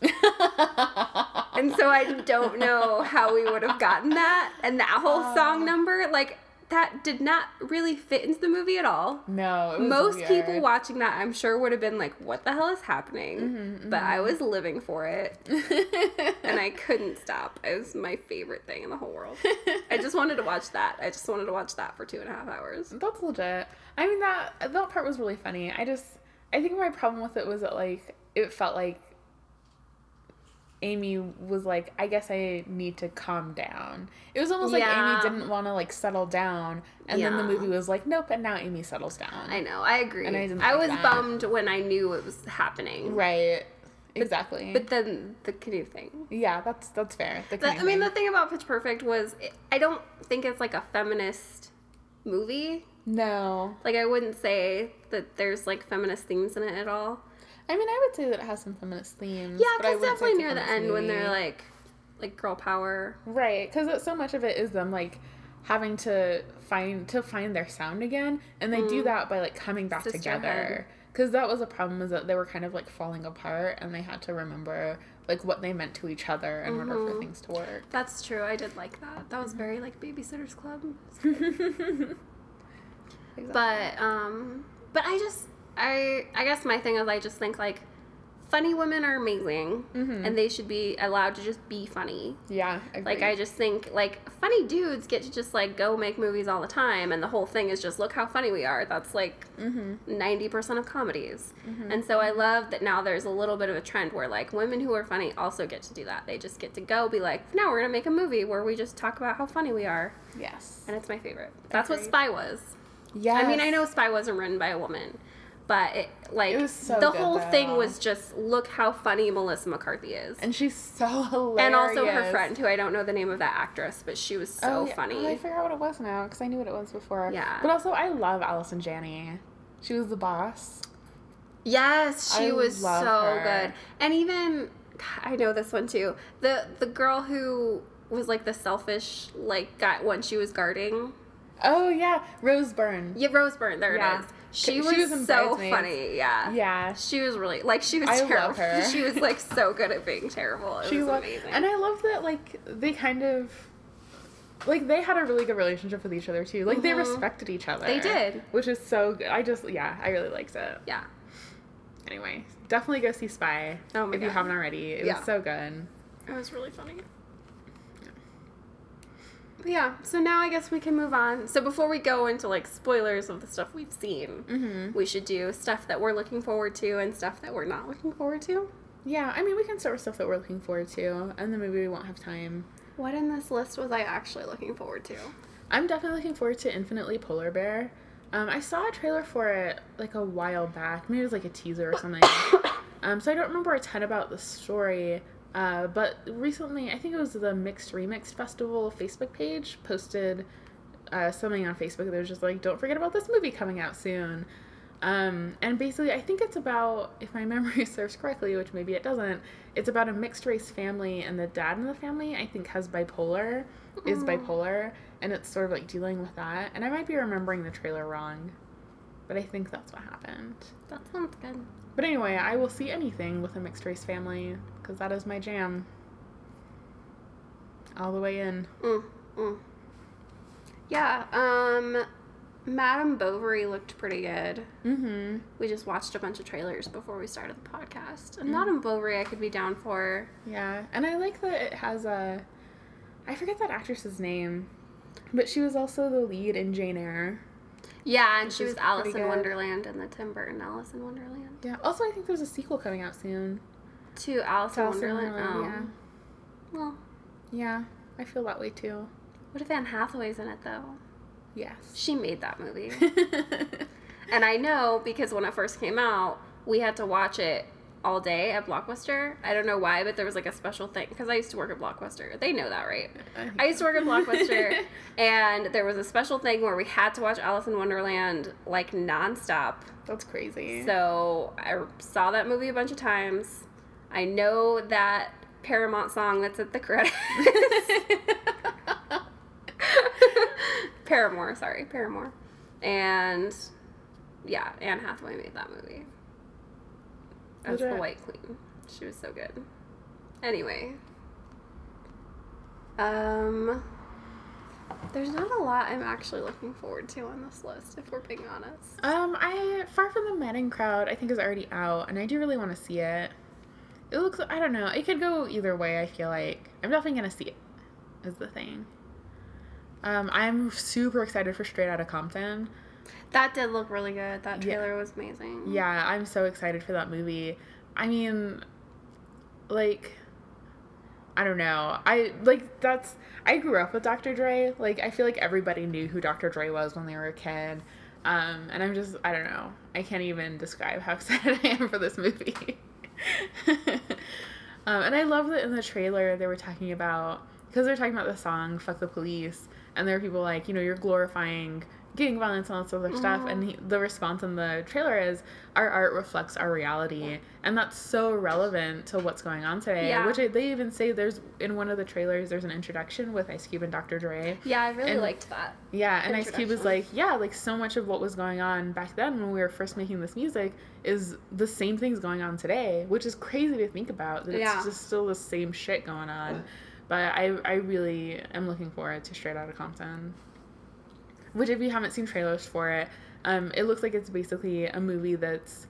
(laughs) And so I don't know how we would have gotten that. And that whole song uh. number, like that did not really fit into the movie at all. no, it was Most weird. people watching that, I'm sure, would have been like, "What the hell is happening?" Mm-hmm, but I mm-hmm. was living for it, (laughs) and I couldn't stop. It was my favorite thing in the whole world. (laughs) I just wanted to watch that. I just wanted to watch that for two and a half hours. That's legit. I mean that that part was really funny. I just I think my problem with it was that like it felt like Amy was like, I guess I need to calm down. It was almost Yeah. like Amy didn't want to like settle down, and then the movie was like, nope, and now Amy settles down. I know. I agree. And I didn't I like was that. bummed when I knew it was happening. right. Exactly. But then the canoe thing. yeah, that's that's fair. The The, I mean, the thing. thing about Pitch Perfect was it, I don't think it's like a feminist movie. no. Like I wouldn't say that there's like feminist themes in it at all. I mean, I would say that it has some feminist themes. Yeah, because definitely near the end when they're like, like girl power. Right, because so much of it is them like having to find to find their sound again, and they do that by like coming back Sisterhood. together. Because that was a problem is that they were kind of like falling apart, and they had to remember like what they meant to each other in order for things to work. That's true. I did like that. That was very like Babysitter's Club. Exactly. (laughs) But um, but I just I I guess my thing is I just think like funny women are amazing mm-hmm. and they should be allowed to just be funny. yeah, Like I just think like funny dudes get to just like go make movies all the time and the whole thing is just look how funny we are. That's like mm-hmm. 90% of comedies. Mm-hmm. And so I love that now there's a little bit of a trend where like women who are funny also get to do that. They just get to go be like, "Now we're going to make a movie where we just talk about how funny we are." yes, And it's my favorite. That's what Spy was. yeah. I mean, I know Spy wasn't written by a woman, but it like It was so the good, whole though. thing was just look how funny Melissa McCarthy is. and she's so hilarious. And also her friend, who I don't know the name of that actress, but she was so Oh, yeah. funny. Oh, I out what it was now because I knew what it was before. Yeah. but also I love Allison Janney. She was the boss. Yes, she I was so her. good. And even I know this one too. The the girl who was like the selfish like guy one she was guarding. Oh yeah, Rose Byrne. Yeah, Rose Byrne, there Yeah. it is. She She was, was so funny, yeah. Yeah, She was really like she was I love terrible. her. (laughs) she was like so good at being terrible. It she was amazing. and I love that like they kind of like they had a really good relationship with each other too. Like they respected each other. Mm-hmm. They did. which is so good. I just yeah, I really liked it. yeah. Anyway, definitely go see Spy Oh if you haven't already. It Yeah. was so good. It was really funny. Yeah, so now I guess we can move on. So before we go into like spoilers of the stuff we've seen, Mm-hmm. we should do stuff that we're looking forward to and stuff that we're not looking forward to. Yeah, I mean we can start with stuff that we're looking forward to, and then maybe we won't have time. What in this list was I actually looking forward to? I'm definitely looking forward to Infinitely Polar Bear. Um, I saw a trailer for it like a while back. Maybe it was like a teaser or (coughs) something. um, so I don't remember a ton about the story. Uh, but recently, I think it was the Mixed Remixed Festival Facebook page posted uh, something on Facebook that was just like, "Don't forget about this movie coming out soon." Um, and basically, I think it's about, if my (laughs) memory serves correctly, which maybe it doesn't, it's about a mixed race family, and the dad in the family, I think, has bipolar, is bipolar, and it's sort of like dealing with that. And I might be remembering the trailer wrong, but I think that's what happened. That sounds good. But anyway, I will see anything with a mixed race family, because that is my jam. All the way in. Mm, mm. Yeah, um Madame Bovary looked pretty good. Mm-hmm. We just watched a bunch of trailers before we started the podcast. And Madame Bovary, I could be down for. Yeah, and I like that it has a. I forget that actress's name, but she was also the lead in Jane Eyre. Yeah, and she was Alice in. Wonderland in the Tim Burton Alice in Wonderland. Yeah. Also, I think there's a sequel coming out soon. To Alice, To in Alice in Wonderland. Wonderland, Oh. Well, Yeah. Yeah, I feel that way too. what if Anne Hathaway's in it though? Yes. She made that movie. (laughs) and I know because when it first came out, we had to watch it all day at Blockbuster. I don't know why, but there was like a special thing because I used to work at Blockbuster. They know that, right? (laughs) I used to work at Blockbuster, (laughs) and there was a special thing where we had to watch Alice in Wonderland like nonstop. That's crazy. So I saw that movie a bunch of times. I know that Paramount song that's at the credits. (laughs) Paramore, sorry, Paramore. And yeah, Anne Hathaway made that movie. As the White Queen. She was so good. Anyway. Um there's not a lot I'm actually looking forward to on this list, if we're being honest. Um, I Far from the Madding Crowd, I think is already out, and I do really want to see it. It looks, I don't know, it could go either way. I feel like I'm definitely gonna see it. Is the thing. Um, I'm super excited for Straight Outta Compton. That did look really good. That Yeah. trailer was amazing. Yeah, I'm so excited for that movie. I mean, like, I don't know. I like that's. I grew up with Dr. Dre. Like, I feel like everybody knew who Dr. Dre was when they were a kid. Um, and I'm just, I don't know. I can't even describe how (laughs) excited I am for this movie. (laughs) um, and I love that in the trailer they were talking about because they're talking about the song "Fuck the Police," and there are people like, you know, you're glorifying gang violence and all this other stuff. And mm-hmm. he, the response in the trailer is, "Our art reflects our reality," and that's so relevant to what's going on today. Yeah. Which I, they even say there's in one of the trailers there's an introduction with Ice Cube and Dr. Dre. Yeah, I really And- liked that. Yeah, and Ice Cube was like, yeah, like so much of what was going on back then when we were first making this music is the same things going on today, which is crazy to think about. That Yeah. it's just still the same shit going on. But I, I really am looking forward to Straight Outta Compton. Which, if you haven't seen trailers for it, um, it looks like it's basically a movie that's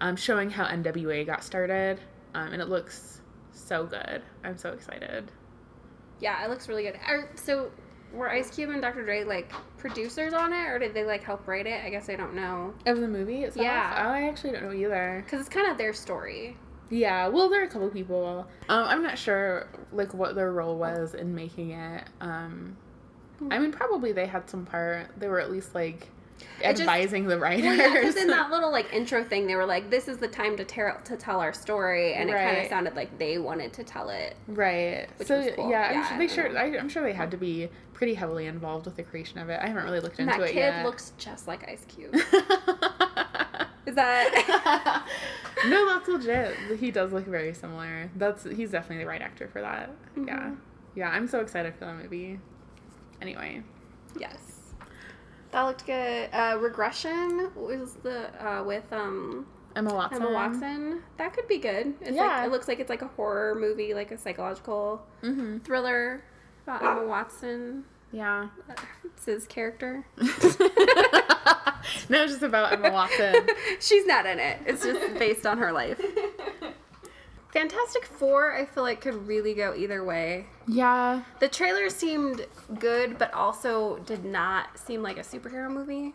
um, showing how NWA got started, um, and it looks so good. I'm so excited. Yeah, it looks really good. Are, so, were Ice Cube and Dr. Dre like producers on it, or did they like help write it? I guess I don't know. Of the movie itself? Yeah. Oh, I actually don't know either. Because it's kind of their story. Yeah, well, there are a couple people. Um, I'm not sure like what their role was in making it. Um, I mean, probably they had some part. They were at least like just- advising the writers. Well, yeah, because in that (laughs) little like intro thing, they were like, "This is the time to tell to tell our story," and it kind of sounded like they wanted to tell it. right. Which so cool. yeah, I'm sure they sure I, I'm sure they had to be pretty heavily involved with the creation of it. I haven't really looked And into it yet. that kid looks just like Ice Cube. (laughs) Is that? (laughs) no, that's legit. He does look very similar. That's he's definitely the right actor for that. Yeah, Mhm. yeah. I'm so excited for that movie. Anyway, yes. That looked good. Uh, Regression was the uh, with um Emma Watson. Emma Watson. That could be good. It's Yeah. like it looks like it's like a horror movie, like a psychological Mm-hmm. thriller about Emma Watson. Yeah. It's his character. (laughs) (laughs) no, it's just about Emma Watson. (laughs) She's not in it. It's just based on her life. Fantastic Four, I feel like could really go either way. Yeah. The trailer seemed good, but also did not seem like a superhero movie.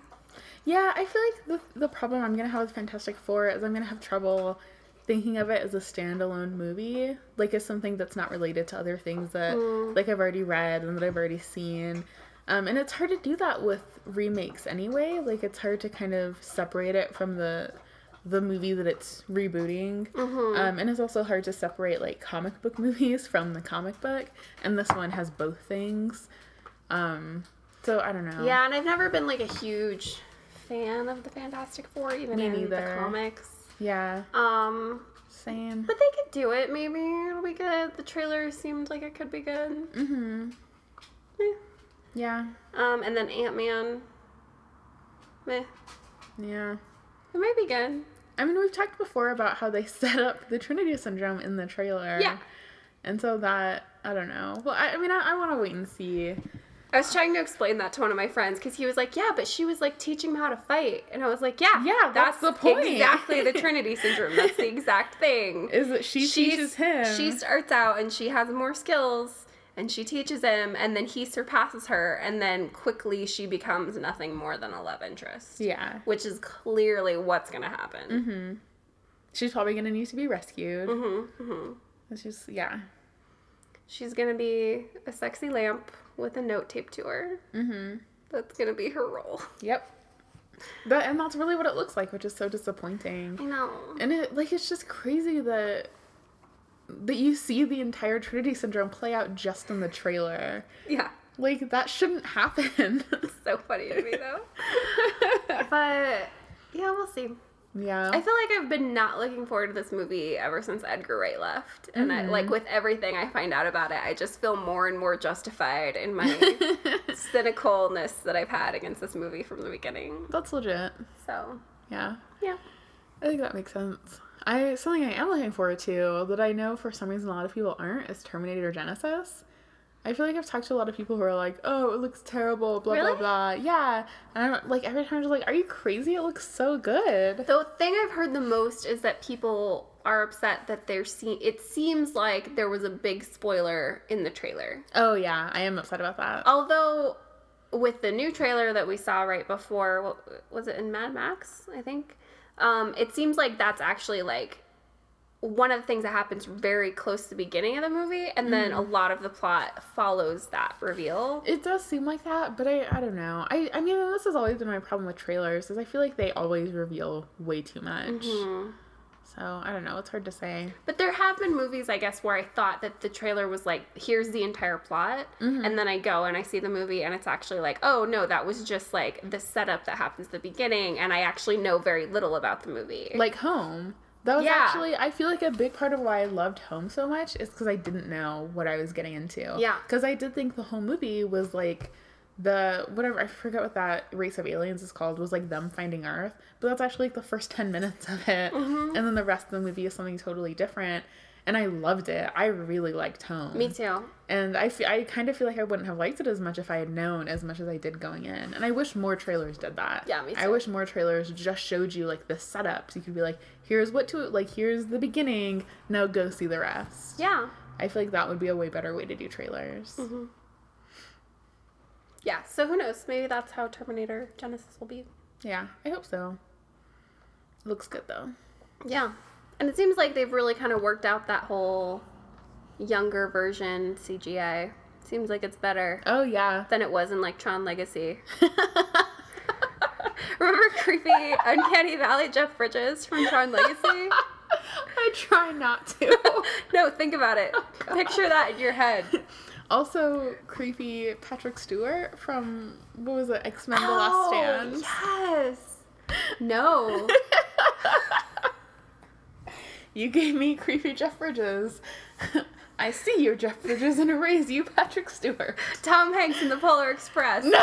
Yeah, I feel like the, the problem I'm going to have with Fantastic Four is I'm going to have trouble thinking of it as a standalone movie, like as something that's not related to other things that Mm. like I've already read and that I've already seen. Um, and it's hard to do that with remakes anyway. Like it's hard to kind of separate it from the the movie that it's rebooting. Mm-hmm. Um, and it's also hard to separate like comic book (laughs) movies from the comic book. And this one has both things. Um, so I don't know. Yeah, and I've never been like a huge fan of the Fantastic Four, even Me in the comics. Yeah. Um, Same. but they could do it. Maybe it'll be good. The trailer seemed like it could be good. Mm-hmm. Eh. Yeah. Um, and then Ant Man. Meh. Yeah. It might be good. I mean, we've talked before about how they (laughs) set up the Trinity syndrome in the trailer. Yeah. And so that, I don't know. Well, I, I mean, I, I want to wait and see. I was trying to explain that to one of my friends because he was like, "Yeah, but she was like teaching him how to fight," and I was like, "Yeah, Yeah, that's the point." Exactly the (laughs) Trinity syndrome. That's the exact thing. Is that she She's- teaches him? She starts out and she has more skills, and she teaches him, and then he surpasses her, and then quickly she becomes nothing more than a love interest. yeah. Which is clearly what's gonna happen. Mm-hmm. She's probably gonna need to be rescued. Mm-hmm, mm-hmm. It's just yeah. She's gonna be a sexy lamp with a note taped to her. Mm-hmm. That's gonna be her role. Yep. But and that's really what it looks like, which is so disappointing. I know. And it like it's just crazy that that you see the entire Trinity syndrome play out just in the trailer. Yeah. Like that shouldn't happen. (laughs) So funny to me though. (laughs) but yeah, we'll see. yeah. I feel like I've been not looking forward to this movie ever since Edgar Wright left. And I, like mm-hmm. with everything I find out about it, I just feel more and more justified in my (laughs) cynicalness that I've had against this movie from the beginning. that's legit. So, Yeah. yeah. I think that makes sense. I something I am looking forward to that I know for some reason a lot of people aren't is Terminator Genisys. I feel like I've talked to a lot of people who are like, "Oh, it looks terrible," blah Really? blah blah. Yeah, and I'm like every time I'm just like, "Are you crazy? It looks so good." The thing I've heard the most is that people are upset that they're seeing it seems like there was a big spoiler in the trailer. Oh yeah, I am upset about that. Although with the new trailer that we saw right before, what, was it in Mad Max? I think. Um, it seems like that's actually like one of the things that happens very close to the beginning of the movie, and then a lot of the plot follows that reveal. It does seem like that, but I I don't know. I I mean, this has always been my problem with trailers is I feel like they always reveal way too much. So I don't know. It's hard to say. But there have been movies, I guess, where I thought that the trailer was like, here's the entire plot. Mm-hmm. And then I go and I see the movie and it's actually like, oh no, that was just like the setup that happens at the beginning. And I actually know very little about the movie. like home that was Yeah. actually i feel like a big part of why i loved home so much is because i didn't know what i was getting into Yeah. because i did think the whole movie was like the whatever i forget what that race of aliens is called was like them finding earth but that's actually like the first 10 minutes of it Mm-hmm. and then the rest of the movie is something totally different and i loved it i really liked home Me too. and I, fe- I kind of feel like I wouldn't have liked it as much if I had known as much as I did going in. And I wish more trailers did that. Yeah, me too. I wish more trailers just showed you like the setups. You could be like, here's what to like, here's the beginning. Now go see the rest. Yeah. I feel like that would be a way better way to do trailers. Mm-hmm. Yeah. So who knows? Maybe that's how Terminator Genisys will be. Yeah, I hope so. Looks good though. Yeah. And it seems like they've really kind of worked out that whole younger version CGI. Seems like it's better Oh yeah. than it was in like Tron Legacy. (laughs) (laughs) Remember creepy Uncanny Valley Jeff Bridges from Tron Legacy? (laughs) I try not to. no, think about it. Oh, Picture that in your head. Also, creepy Patrick Stewart from what was it, X Men: The Last oh, Stand. Oh, yes. (laughs) No. You gave me creepy Jeff Bridges. (laughs) I see you, Jeff Bridges, and erase you, Patrick Stewart. Tom Hanks in the Polar Express. No! (laughs)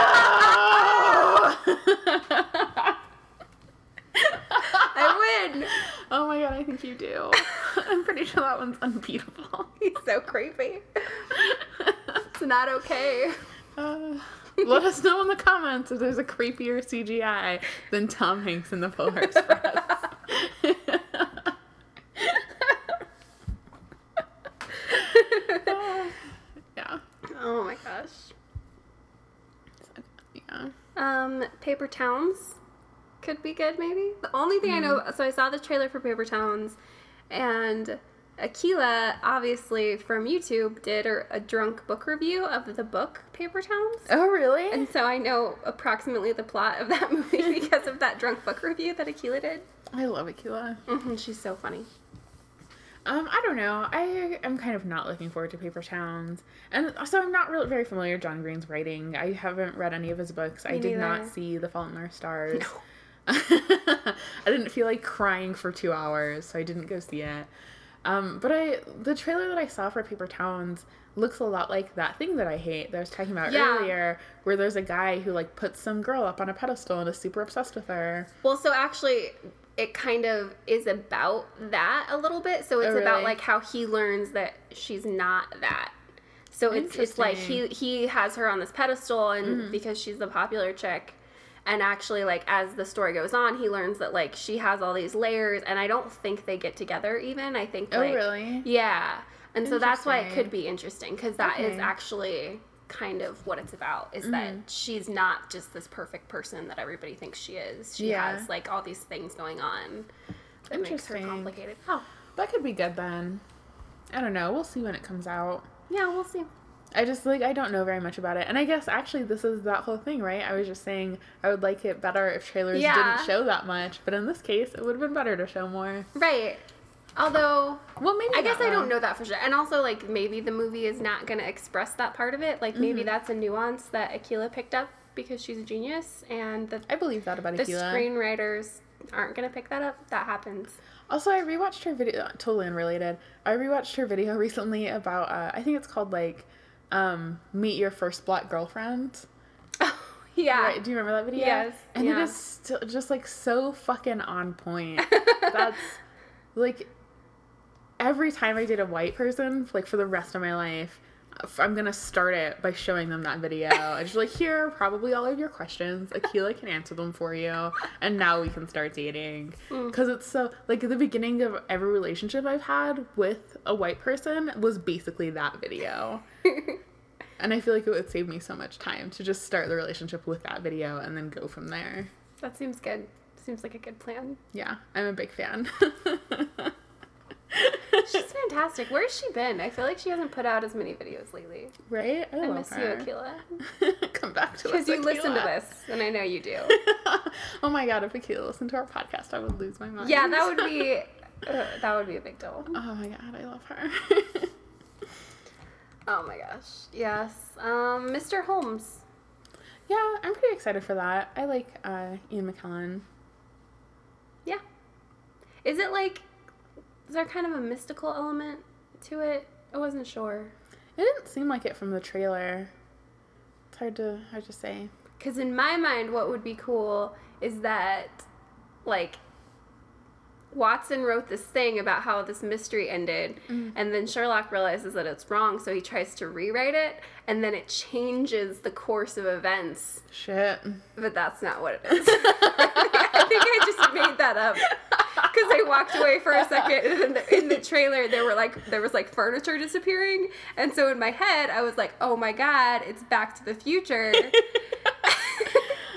I win. oh my god, I think you do. I'm pretty sure that one's unbeatable. He's so creepy. It's not okay. Uh, let us know in the comments if there's a creepier CGI than Tom Hanks in the Polar Express. (laughs) yeah. Oh my gosh. Yeah. Um, Paper Towns could be good, maybe. The only thing I know, so I saw the trailer for Paper Towns, and Akilah, obviously from YouTube, did a, drunk book review of the book Paper Towns. Oh, really? And so I know approximately the plot of that (laughs) movie (laughs) because of that drunk book review that Akilah did. I love Akilah. hmm she's so funny. Um, I don't know. I am kind of not looking forward to Paper Towns, and so I'm not really very familiar with John Green's writing. I haven't read any of his books. I did neither. not see The Fault in Our Stars. (laughs) I didn't feel like crying for two hours, so I didn't go see it. Um, but I the trailer that I saw for Paper Towns looks a lot like that thing that I hate that I was talking about Yeah. earlier, where there's a guy who like puts some girl up on a pedestal and is super obsessed with her. Well, so actually, it kind of is about that a little bit. So it's Oh, about like how he learns that she's not that. So it's it's like he he has her on this pedestal and because she's the popular chick. And actually like as the story goes on, he learns that like she has all these layers and I don't think they get together even. I think Oh, like really? Yeah. And so that's why it could be interesting cuz that is Okay. actually kind of what it's about is that Mm-hmm. she's not just this perfect person that everybody thinks she is. She Yeah. has like all these things going on that makes her complicated. Oh, That could be good then. I don't know. We'll see when it comes out. yeah, we'll see. I just like I don't know very much about it. And I guess actually this is that whole thing, right? I was just saying I would like it better if trailers Yeah. didn't show that much, but in this case it would have been better to show more. Right. Although Well, maybe I guess not, I don't know that for sure. And also, like, maybe the movie is not going to express that part of it. Like, maybe that's a nuance that Akilah picked up because she's a genius, and the, I believe that about the Akilah. screenwriters aren't going to pick that up. That happens. Also, I rewatched her video. Totally unrelated. I rewatched her video (laughs) recently about. Uh, I think it's called like, um, "Meet Your First Black Girlfriend." (laughs) yeah. Right? Do you remember that video? Yes, And yeah. it is still just like so fucking on point. (laughs) That's like every time I date a white person, like for the rest of my life, I'm gonna start it by showing them that video. I just like here are probably all of your questions. Akilah can answer them for you, and now we can start dating. Mm. Because it's so like the beginning of every relationship I've had with a white person was basically that video. (laughs) And I feel like it would save me so much time to just start the relationship with that video and then go from there. that seems good. Seems like a good plan. Yeah, I'm a big fan. (laughs) She's fantastic. Where's she been? I feel like she hasn't put out as many videos lately. right? I, I miss her. you, Akilah. (laughs) Come back to us. Because you listen to this, and I know you do. (laughs) oh my god, if Akilah listened to our podcast, I would lose my mind. Yeah, that would be. (laughs) Uh, that would be a big deal. Oh my god, I love her. Oh my gosh. Yes. Um, Mr. Holmes. yeah, I'm pretty excited for that. I like uh, Ian McKellen. Yeah. Is it like is there kind of a mystical element to it? I wasn't sure. It didn't seem like it from the trailer. It's hard to hard to say. Cuz in my mind what would be cool is that like Watson wrote this thing about how this mystery ended, mm. and then Sherlock realizes that it's wrong, so he tries to rewrite it, and then it changes the course of events. Shit. But that's not what it is. (laughs) I think I just made that up (laughs) because I walked away for a second, and in the, in the trailer there were like there was like furniture disappearing, and so in my head I was like, oh my god, it's Back to the Future. (laughs)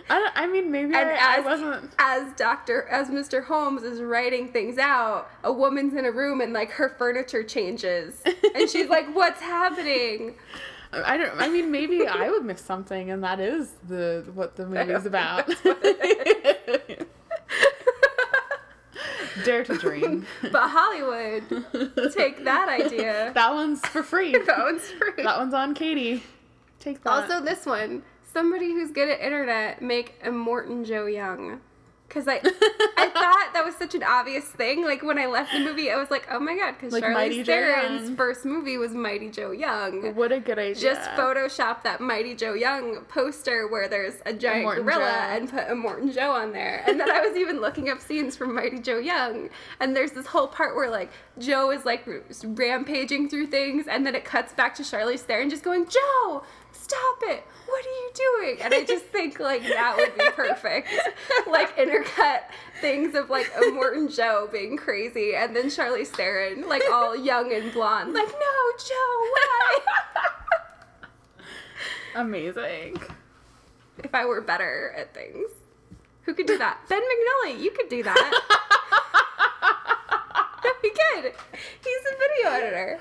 I, I mean, maybe And I, I as, wasn't. as Doctor as Mr. Holmes is writing things out, a woman's in a room and like her furniture changes, and she's like, (laughs) "What's happening?" I don't. I mean, maybe I would miss something, and that is the what the (laughs) movie's about. think that's what it Dare to dream. (laughs) But Hollywood, take that idea. (laughs) that one's for free. (laughs) That one's free. That one's on Katie. Take that. Also, this one, somebody who's good at internet make Immortan Joe Young. Cause I, I (laughs) thought that was such an obvious thing. Like when I left the movie, I was like, "Oh my god!" Because Like Charlize Theron's first movie was Mighty Joe Young. what a good idea. Just Photoshop that Mighty Joe Young poster where there's a giant gorilla Joe. and put Immortan Joe on there. And then I was even looking up scenes from Mighty Joe Young, and there's this whole part where like Joe is like rampaging through things, and then it cuts back to Charlize Theron just going, "Joe, stop it! What are you doing?" And I just (laughs) think like that would be perfect, like intercut things of like Immortan Joe being crazy, and then Charlie Theron like all young and blonde, like, "No, Joe, why?" (laughs) Amazing. if I were better at things. Who could do that? Ben McNully, you could do that. (laughs) That'd be good. He's a video editor.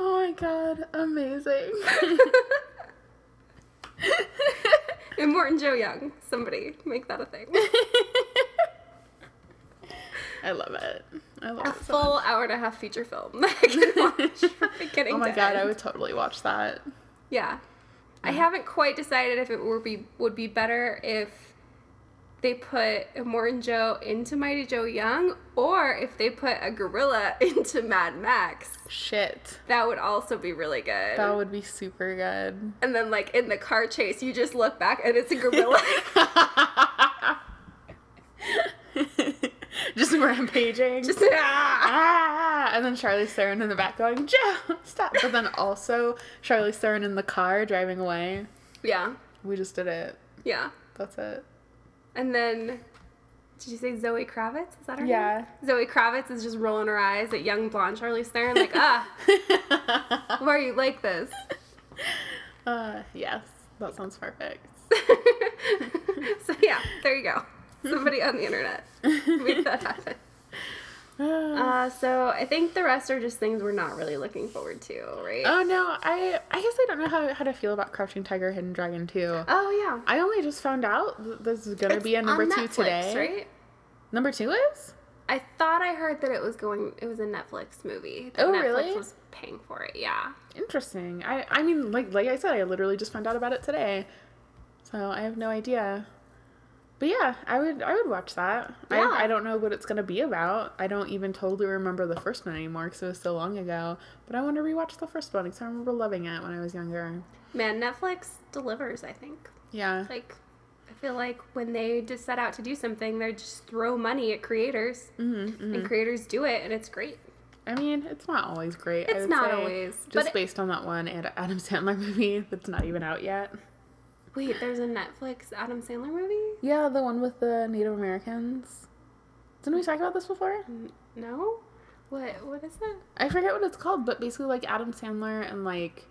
Oh my god, amazing. (laughs) and Morton Joe Young. Somebody make that a thing. (laughs) I love it. I love A it. So full much. hour and a half feature film that I can (laughs) watch from beginning Oh my to god, end. I would totally watch that. Yeah. I haven't quite decided if it would be would be better if they put Immortan Joe into Mighty Joe Young or if they put a gorilla (laughs) into Mad Max. Shit. That would also be really good. That would be super good. and then like in the car chase, you just look back and it's a gorilla. (laughs) (laughs) Just rampaging. Just ah. ah, and then Charlize Theron in the back going, Joe, stop. But then also Charlize Theron in the car driving away. Yeah. We just did it. Yeah. That's it. And then did you say Zoe Kravitz? Is that her Yeah. name? Zoe Kravitz is just rolling her eyes at young blonde Charlize Theron, like, ah, (laughs) why are you like this? uh, yes, that sounds perfect. (laughs) so yeah, there you go. Somebody on the internet made that happen. Uh, so I think the rest are just things we're not really looking forward to, right? oh no, I I guess I don't know how, how to feel about Crouching Tiger, Hidden Dragon 2. Oh, yeah. I only just found out that this is gonna It's be a number two Netflix, today. right? Number two is? I thought I heard that it was going. It was a Netflix movie. Oh, Netflix really? Was paying for it. Yeah. Interesting. I I mean, like like I said, I literally just found out about it today, so I have no idea. But yeah, I would I would watch that. Yeah. I I don't know what it's gonna be about. I don't even totally remember the first one anymore because it was so long ago. But I want to rewatch the first one because I remember loving it when I was younger. Man, Netflix delivers. I think. Yeah. Like, I feel like when they just set out to do something, they just throw money at creators, Mm-hmm, and creators do it, and it's great. I mean, it's not always great. It's not always, Just based on that one Ad- Adam Sandler (laughs) movie that's not even out yet. Wait, there's a Netflix Adam Sandler movie? Yeah, the one with the Native Americans. Didn't we talk about this before? No. What? What is it? I forget what it's called, but basically like Adam Sandler and like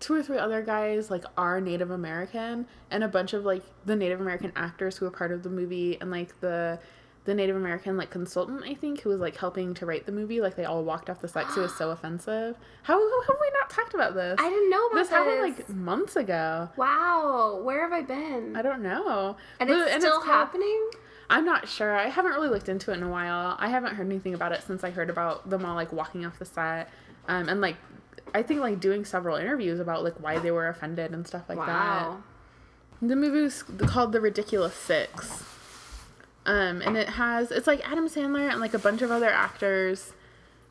two or three other guys like are Native American and a bunch of like the Native American actors who are part of the movie and like the the Native American like consultant I think who was like helping to write the movie like they all walked off the set it was so (gasps) offensive. How, how have we not talked about this? I didn't know about this this. happened like months ago. wow. Where have I been? I don't know. and But- it's still called- happening. I'm not sure. I haven't really looked into it in a while. I haven't heard anything about it since I heard about them all like walking off the set, um, and like I think like doing several interviews about like why they were offended and stuff like wow. that. The movie was called The Ridiculous Six, um, and it has it's like Adam Sandler and like a bunch of other actors.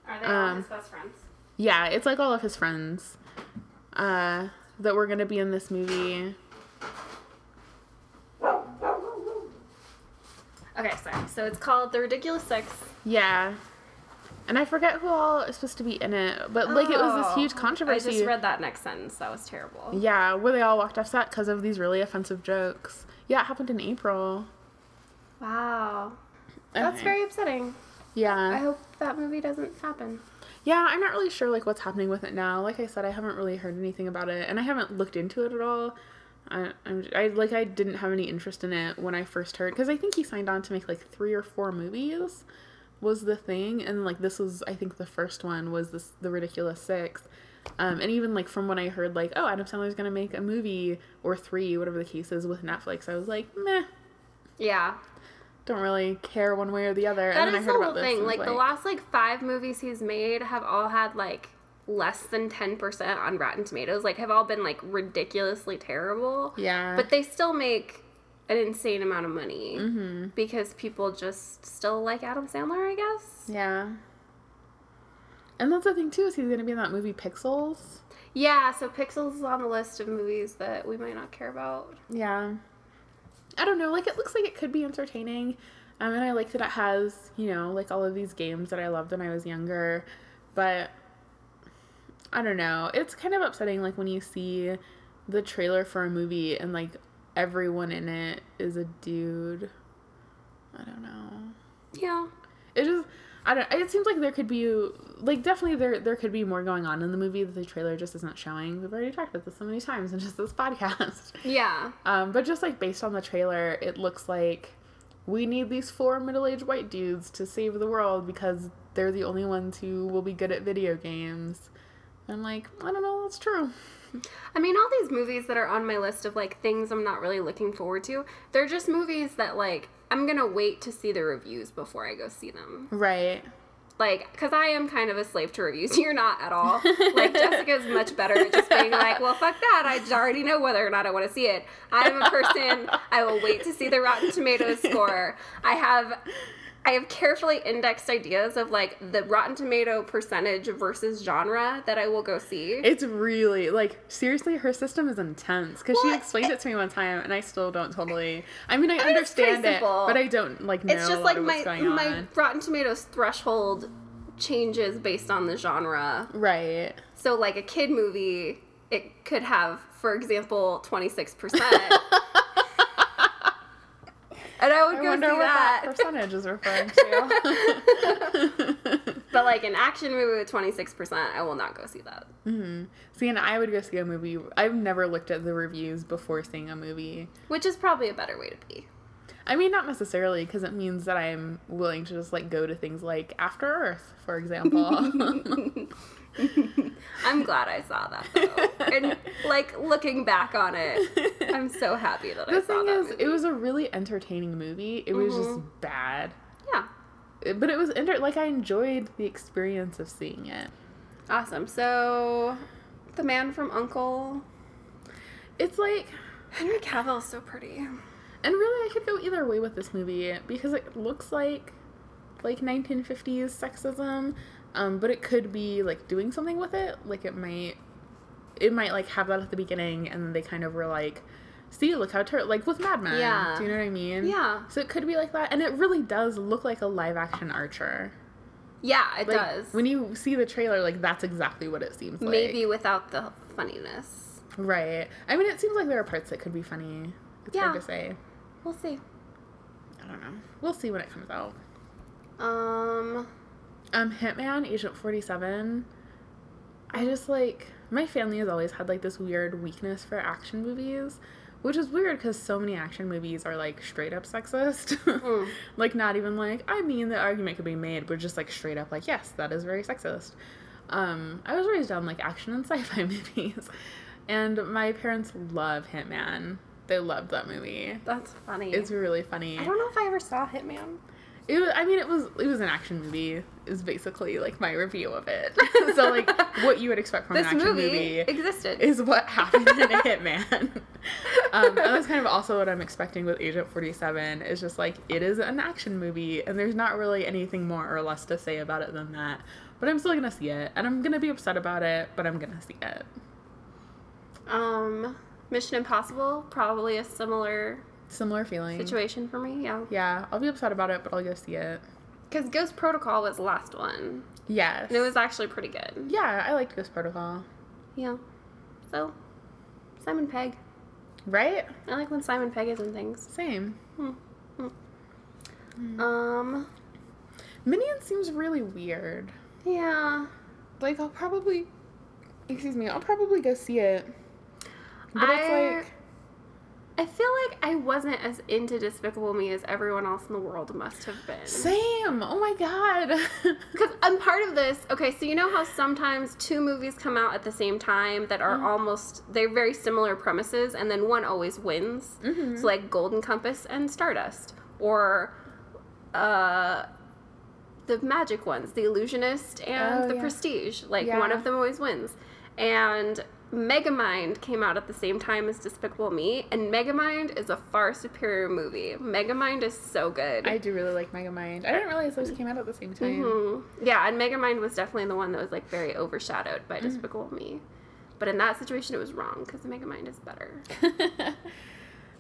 Are they all all Um, his best friends? Yeah, it's like all of his friends uh, that were gonna be in this movie. Okay, sorry. So it's called The Ridiculous Six. Yeah. And I forget who all is supposed to be in it, but like it was this huge Oh, controversy. I just read that next sentence. That was terrible. Yeah, where they all walked off set because of these really offensive jokes. Yeah, it happened in April. Wow. That's Okay. very upsetting. Yeah. I hope that movie doesn't happen. Yeah, I'm not really sure like what's happening with it now. Like I said, I haven't really heard anything about it, and I haven't looked into it at all. I, I'm, I like I didn't have any interest in it when I first heard because I think he signed on to make like three or four movies was the thing, and like this was I think the first one was this the ridiculous six. Um, and even like from when I heard like oh Adam Sandler's gonna make a movie or three whatever the case is with Netflix, I was like meh, Yeah. don't really care one way or the other. That and then is I heard the about whole this. thing. Like, was the last like five movies he's made have all had like less than ten percent on Rotten Tomatoes. Like, have all been like ridiculously terrible. yeah, But they still make an insane amount of money mm-hmm. because people just still like Adam Sandler. I guess. Yeah. And that's the thing too is he's gonna be in that movie Pixels. Yeah. So Pixels is on the list of movies that we might not care about. Yeah. I don't know. Like it looks like it could be entertaining. Um, and I like that it has you know like all of these games that I loved when I was younger, but I don't know. It's kind of upsetting like when you see the trailer for a movie and like everyone in it is a dude. I don't know. Yeah. it just I don't it seems like there could be like definitely there there could be more going on in the movie that the trailer just isn't showing. We've already talked about this so many times in (laughs) just this podcast. Yeah. Um, but just like based on the trailer, it looks like we need these four middle-aged white dudes to save the world because they're the only ones who will be good at video games. And I'm like, I don't know, that's true. I mean, all these movies that are on my list of like things I'm not really looking forward to, they're just movies that like I'm gonna wait to see the reviews before I go see them. Right. Like, because I am kind of a slave to reviews. (laughs) You're not at all. (laughs) Like, Jessica's much better at just being like, well, fuck that. i already know whether or not I want to see it. I'm a person, I will wait to see the Rotten Tomatoes score. I have. I have carefully indexed ideas of like the Rotten Tomato percentage versus genre that I will go see. It's really like seriously, her system is intense because she explained it to me one time, and I still don't totally. I mean, I, understand it, but I don't like know it's just like my my. Rotten Tomatoes threshold changes based on the genre. Right. So like a kid movie, it could have, for example, twenty six percent. (laughs) And I would I go wonder see what that. that percentage is referring to. (laughs) But like an action movie with twenty six percent, I will not go see that. Mm-hmm. see, and I would go see a movie. I've never looked at the reviews before seeing a movie. Which is probably a better way to be. I mean, not necessarily, because it means that I'm willing to just like go to things like After Earth, for example. (laughs) (laughs) I'm glad I saw that though. and like looking back on it, I'm so happy that I saw the saw thing that is, movie. it was a really entertaining movie. It was just Mm-hmm. bad, yeah. It- but it was enter- like I enjoyed the experience of seeing it. Awesome. So the man from U.N.C.L.E. It's like, Henry Cavill is so pretty. and really, I could go either way with this movie because it looks like like 1950s sexism, um, but it could be like doing something with it. Like it might, it might like have that at the beginning, and then they kind of were like, "See, look how tur like with Mad Men." Yeah. Do you know what I mean? Yeah. So it could be like that, and it really does look like a live action Archer. Yeah, it Like, does. When you see the trailer, like that's exactly what it seems like. Maybe without the funniness. Right. I mean, it seems like there are parts that could be funny. It's Yeah. hard to say. We'll see. I don't know. We'll see when it comes out. Um Um, Hitman, Agent 47. I just like, my family has always had like this weird weakness for action movies, which is weird because so many action movies are like straight up sexist. Mm. (laughs) like, not even like, I mean, the argument could be made, but just like straight up, like, yes, that is very sexist. Um, I was raised on like action and (laughs) sci fi movies, and my parents love Hitman. They loved that movie. that's funny. It's really funny. I don't know if I ever saw Hitman. It was, I mean, it was it was an action movie. Is basically like my review of it. (laughs) so like what you would expect from This an action movie, movie, existed. is what happened in a Hitman. um, and that's kind of also what I'm expecting with Agent 47. Is just like it is an action movie, and there's not really anything more or less to say about it than that. But I'm still gonna see it, and I'm gonna be upset about it, but I'm gonna see it. um Mission Impossible, probably a similar Similar feeling. situation for me, yeah. Yeah, I'll be upset about it, but I'll go see it. Because Ghost Protocol was the last one. Yes. And it was actually pretty good. Yeah, I liked Ghost Protocol. Yeah. So Simon Pegg. Right? I like when Simon Pegg is in things. Same. Hmm. Hmm. Hmm. Um Minion seems really weird. yeah. Like I'll probably excuse me, I'll probably go see it. But I- it's like I feel like I wasn't as into Despicable Me as everyone else in the world must have been. same. Oh my god. (laughs) Because I'm part of this. Okay, so you know how sometimes two movies come out at the same time that are almost they're very similar premises, and then one always wins. So like Golden Compass and Stardust, or uh, the magic ones, The Illusionist and Oh, The yeah. Prestige. Like Yeah. one of them always wins, and. Megamind came out at the same time as Despicable Me, and Megamind is a far superior movie. Megamind is so good. I do really like Megamind. I didn't realize those came out at the same time. Mhm. Yeah, and Megamind was definitely the one that was like very overshadowed Mm. by Despicable Me. But in that situation, it was wrong because Megamind is better. (laughs)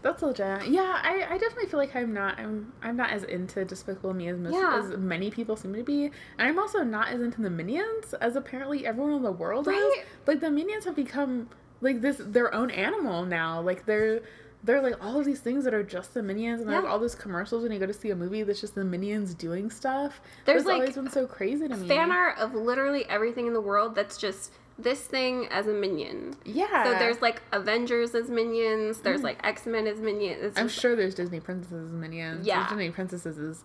That's legit. Yeah, I, I definitely feel like I'm not I'm I'm not as into Despicable Me as most Yeah. as many people seem to be, and I'm also not as into the Minions as apparently everyone in the world Right? is. Like the Minions have become like this their own animal now. Like they're they're like all of these things that are just the Minions, and there's all those commercials when you go to see a movie that's just the Minions doing stuff. There's, That's like, always been so crazy to me. Fan art of literally everything in the world that's just this thing as a minion. Yeah. So there's like Avengers as minions. There's like X Men as minions. It's Mm. I'm sure there's Disney princesses as minions. Yeah. There's Disney princesses is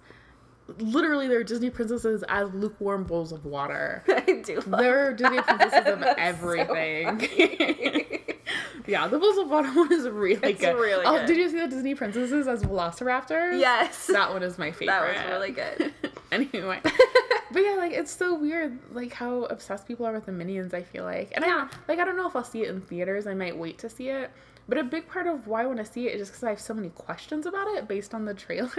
literally there are Disney princesses as lukewarm bowls of water. (laughs) I do. Love There are Disney princesses of (laughs) so everything. funny. (laughs) yeah, the water one is really It's good. really oh, good. did you see the Disney princesses as velociraptors? yes. That one is my favorite. (laughs) That was really good. (laughs) anyway. But yeah, like it's so weird, like how obsessed people are with the minions. I feel like, and Yeah. I like I don't know if I'll see it in theaters. I might wait to see it. But a big part of why I want to see it is just because I have so many questions about it based on the trailer.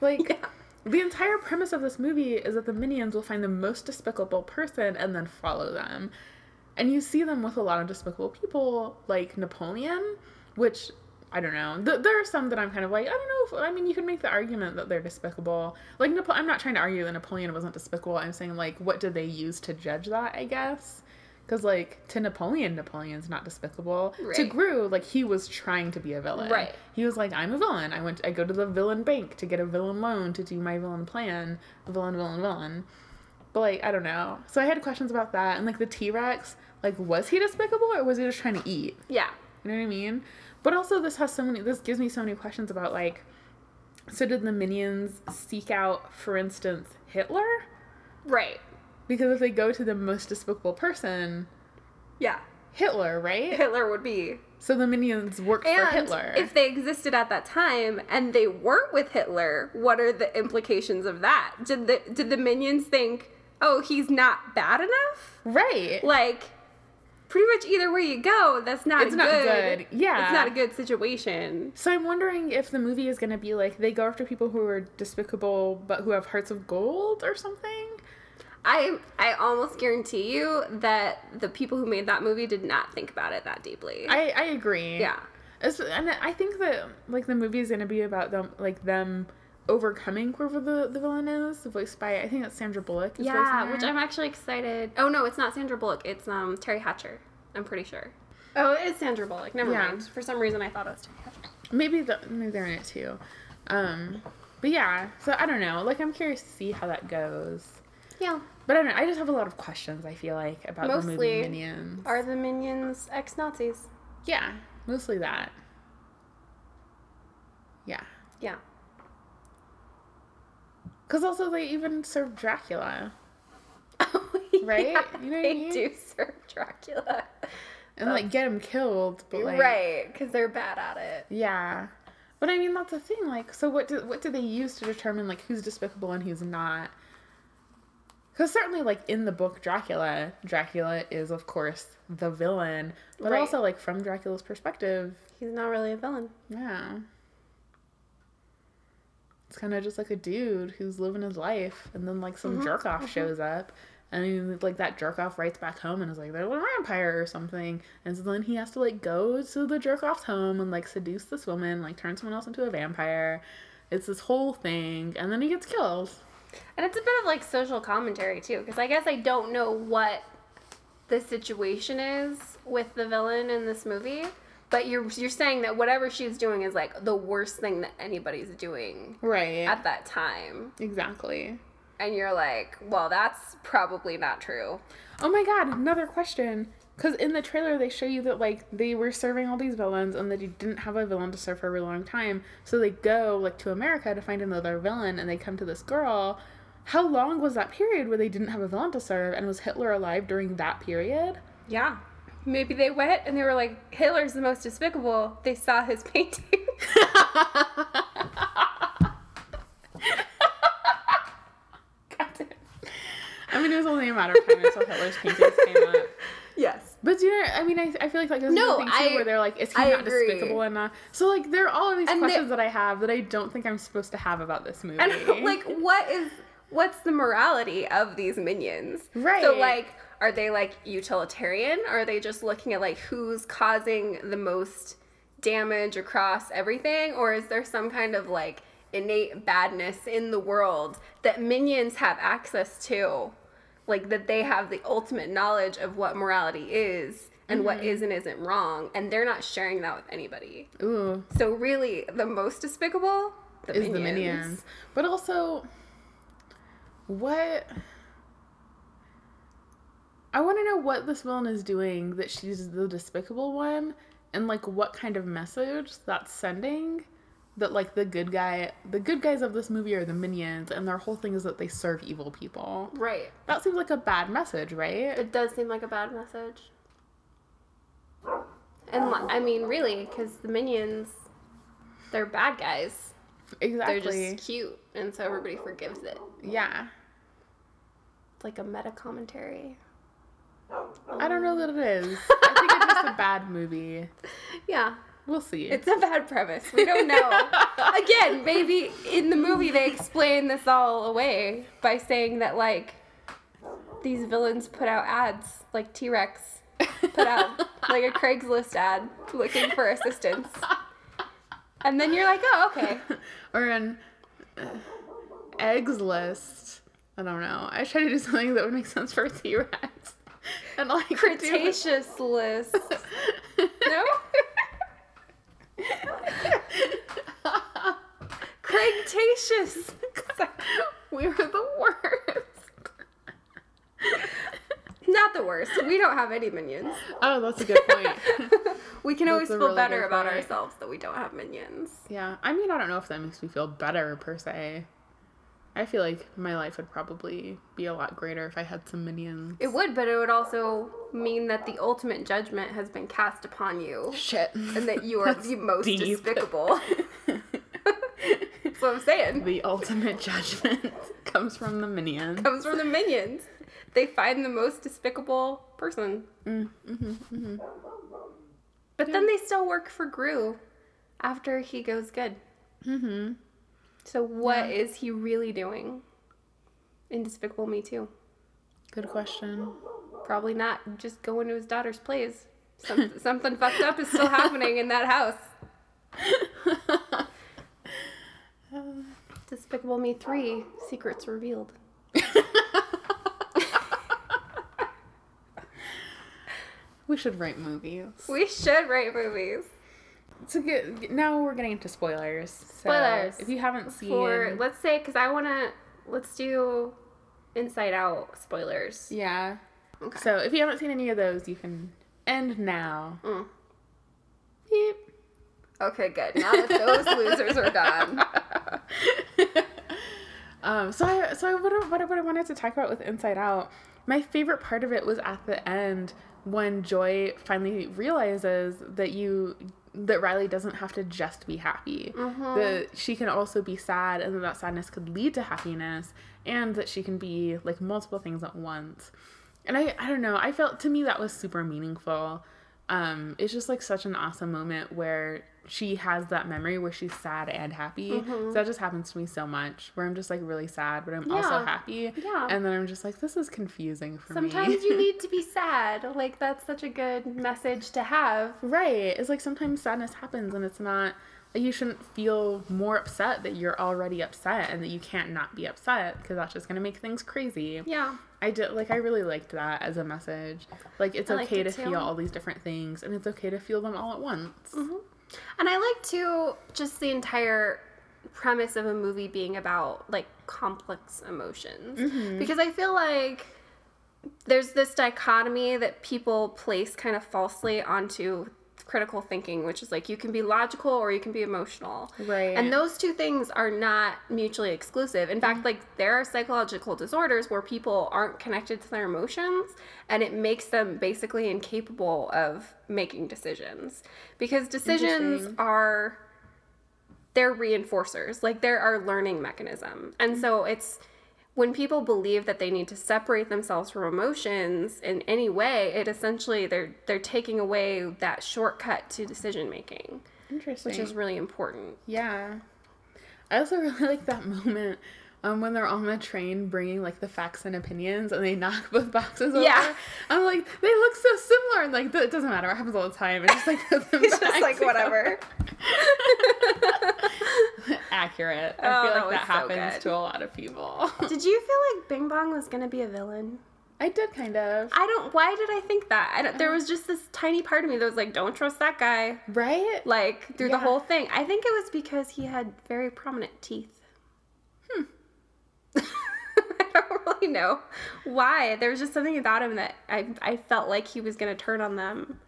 Like, Yeah. the entire premise of this movie is that the minions will find the most despicable person and then follow them. And you see them with a lot of despicable people, like Napoleon, which I don't know. Th- there are some that I'm kind of like, I don't know. If, I mean, you can make the argument that they're despicable. Like, Napo- I'm not trying to argue that Napoleon wasn't despicable. I'm saying, like, what did they use to judge that, I guess? Because, like, to Napoleon, Napoleon's not despicable. To Right. Gru, like, he was trying to be a villain. Right. He was like, I'm a villain. I went. I go to the villain bank to get a villain loan to do my villain plan. Villain, villain, villain. But like, I don't know. So I had questions about that, and like the T Rex, like, was he despicable or was he just trying to eat? Yeah. You know what I mean? But also, this has so many. This gives me so many questions about like, so did the minions seek out, for instance, Hitler? Right. Because if they go to the most despicable person, Yeah. Hitler, right? Hitler would be. So the minions work for Hitler. if they existed at that time and they weren't with Hitler, what are the implications of that? Did the did the minions think, "Oh, he's not bad enough"? right. Like pretty much either way you go, that's not It's good. not good. Yeah. It's not a good situation. So I'm wondering if the movie is going to be like they go after people who are despicable but who have hearts of gold or something. I I almost guarantee you that the people who made that movie did not think about it that deeply. I I agree. yeah. It's- and I think that like the movie is going to be about them like them overcoming whoever the the villain is, voiced by I think that's Sandra Bullock. Is Yeah, which. I'm actually excited. Oh no, it's not Sandra Bullock. It's um Teri Hatcher. I'm pretty sure. Oh, it is Sandra Bullock. Never Yeah. mind. For some reason, I thought it was Teri Hatcher. maybe the, maybe they're in it too. Um, but yeah, so I don't know. Like I'm curious to see how that goes. Yeah. But I don't know. I just have a lot of questions. I feel like about the movie Mostly Minions. Are the minions ex Nazis? Yeah, mostly that. Yeah. Yeah. Because also they even serve Dracula. (laughs) Right? Yeah, You know what I they mean? do serve Dracula. And like um, get him killed, but like right, because they're bad at it. Yeah. But I mean that's the thing, like so what do what do they use to determine like who's despicable and who's not? Because certainly like in the book Dracula, Dracula is of course the villain. But Right. also like from Dracula's perspective, He's not really a villain. yeah. It's kind of just like a dude who's living his life, and then like some mm-hmm. jerk off mm-hmm. shows up, and then, like that jerk off writes back home and is like, "There's a vampire or something," and so then he has to like go to the jerk off's home and like seduce this woman, like turn someone else into a vampire. It's this whole thing, and then he gets killed. And it's a bit of like social commentary too, because I guess I don't know what the situation is with the villain in this movie, but you're you're saying that whatever she's doing is like the worst thing that anybody's doing Right. at that time, exactly. and you're like, well, that's probably not true. Oh my god, another question. Because in the trailer, they show you that, like, they were serving all these villains and that he didn't have a villain to serve for a really long time. So they go, like, to America to find another villain and they come to this girl. How long was that period where they didn't have a villain to serve? And was Hitler alive during that period? Yeah. Maybe they went and they were like, Hitler's the most despicable. They saw his (laughs) painting. God damn. I mean, it was only a matter of time until Hitler's paintings came up. yes. But do you know, I mean, I, I feel like like this No, thing too, I- where they're like, is he I not agree. despicable enough? So like, there are all of these And they- questions that I have that I don't think I'm supposed to have about this (laughs) movie. And like, what is what's the morality of these minions? Right. So like, are they like utilitarian? Or are they just looking at like who's causing the most damage across everything? Or is there some kind of like innate badness in the world that minions have access to? Like that they have the ultimate knowledge of what morality is and what mm-hmm. is and isn't wrong, and they're not sharing that with anybody. Ooh, So really, the most despicable the is the minions. But also, what? I want to know what this villain is doing that she's the despicable one, and like what kind of message that's sending. That like the good guy, the good guys of this movie are the minions, and their whole thing is that they serve evil people. Right. That seems like a bad message, right? It does seem like a bad message. And I mean, really, because the minions, they're bad guys. Exactly. They're just cute, and so everybody forgives it. yeah. It's like a meta commentary. I don't know that it is. I (laughs) think it's just a bad movie. Yeah. We'll see. It's a bad premise. We don't know. (laughs) Again, maybe in the movie they explain this all away by saying that like these villains put out ads, like T Rex put out like a Craigslist ad looking for assistance. And then you're like, oh, okay. (laughs) or an uh, eggs list. I don't know. I try to do something that would make sense for T Rex. And (laughs) Cretaceous list. (laughs) No? (laughs) Cretaceous. we were the worst. Not the worst. We don't have any minions. Oh, that's a good point. We can That's always feel really better about point. ourselves that we don't have minions. yeah. I mean, I don't know if that makes me feel better per se. I feel like my life would probably be a lot greater if I had some minions. It would, but it would also mean that the ultimate judgment has been cast upon you Shit. and that you (laughs) are the most deep. despicable. (laughs) That's what I'm saying. the ultimate judgment (laughs) comes from the minions. Comes from the minions. They find the most despicable person. Mm, mm-hmm, But then they still work for Gru after he goes good. Mm-hmm. So what is he really doing in Despicable Me Too? Good question. Probably not just going to his daughter's plays. Some, (laughs) something fucked up is still happening in that house. (laughs) Despicable Me 3 Secrets Revealed. (laughs) we should write movies. We should write movies. So get, now we're getting into spoilers. So Spoilers. if you haven't seen, For, let's say, because I want to, let's do Inside Out spoilers. yeah. Okay. So if you haven't seen any of those, you can end now. Mm. Beep. Okay, good. Now that those (laughs) losers are done. (laughs) Um, so I, so I, what, I- what, I- what I wanted to talk about with Inside Out, my favorite part of it was at the end when Joy finally realizes that you that Riley doesn't have to just be happy. That she can also be sad, and that that sadness could lead to happiness, and that she can be like multiple things at once. And I, I don't know. I felt to me that was super meaningful. Um, it's just like such an awesome moment where she has that memory where she's sad and happy. So mm-hmm. that just happens to me so much where I'm just like really sad, but I'm also happy. Yeah. And then I'm just like, this is confusing for Sometimes me. Sometimes you (laughs) need to be sad. Like, that's such a good message to have. right. It's like sometimes sadness happens and it's not like you shouldn't feel more upset that you're already upset and that you can't not be upset because that's just gonna make things crazy. Yeah. I did like I really liked that as a message. Like it's I okay to too. feel all these different things and it's okay to feel them all at once. Mm-hmm. And I like to just the entire premise of a movie being about like complex emotions. Mm-hmm. Because I feel like there's this dichotomy that people place kind of falsely onto critical thinking which is like you can be logical or you can be emotional. Right. and those two things are not mutually exclusive. In fact mm-hmm. like there are psychological disorders where people aren't connected to their emotions and it makes them basically incapable of making decisions. Because decisions are they're reinforcers. Like they're our learning mechanism. And mm-hmm. so it's when people believe that they need to separate themselves from emotions in any way it essentially they're they're taking away that shortcut to decision making Interesting. which is really important Yeah. I also (laughs) really like that moment um, when they're on the train bringing like the facts and opinions and they knock both boxes over. Yeah. I'm like, they look so similar. And like, it doesn't matter. It happens all the time. It's just like, (laughs) them It's just like, whatever. (laughs) Accurate. I Oh, feel like that so happens good. to a lot of people. (laughs) Did you feel like Bing Bong was gonna be a villain? I did kind of. I don't. Why did I think that? I don't, there was just this tiny part of me that was like, "Don't trust that guy." Right? Like through Yeah. the whole thing. I think it was because he had very prominent teeth. (laughs) I don't really know why. There was just something about him that I I felt like he was gonna turn on them.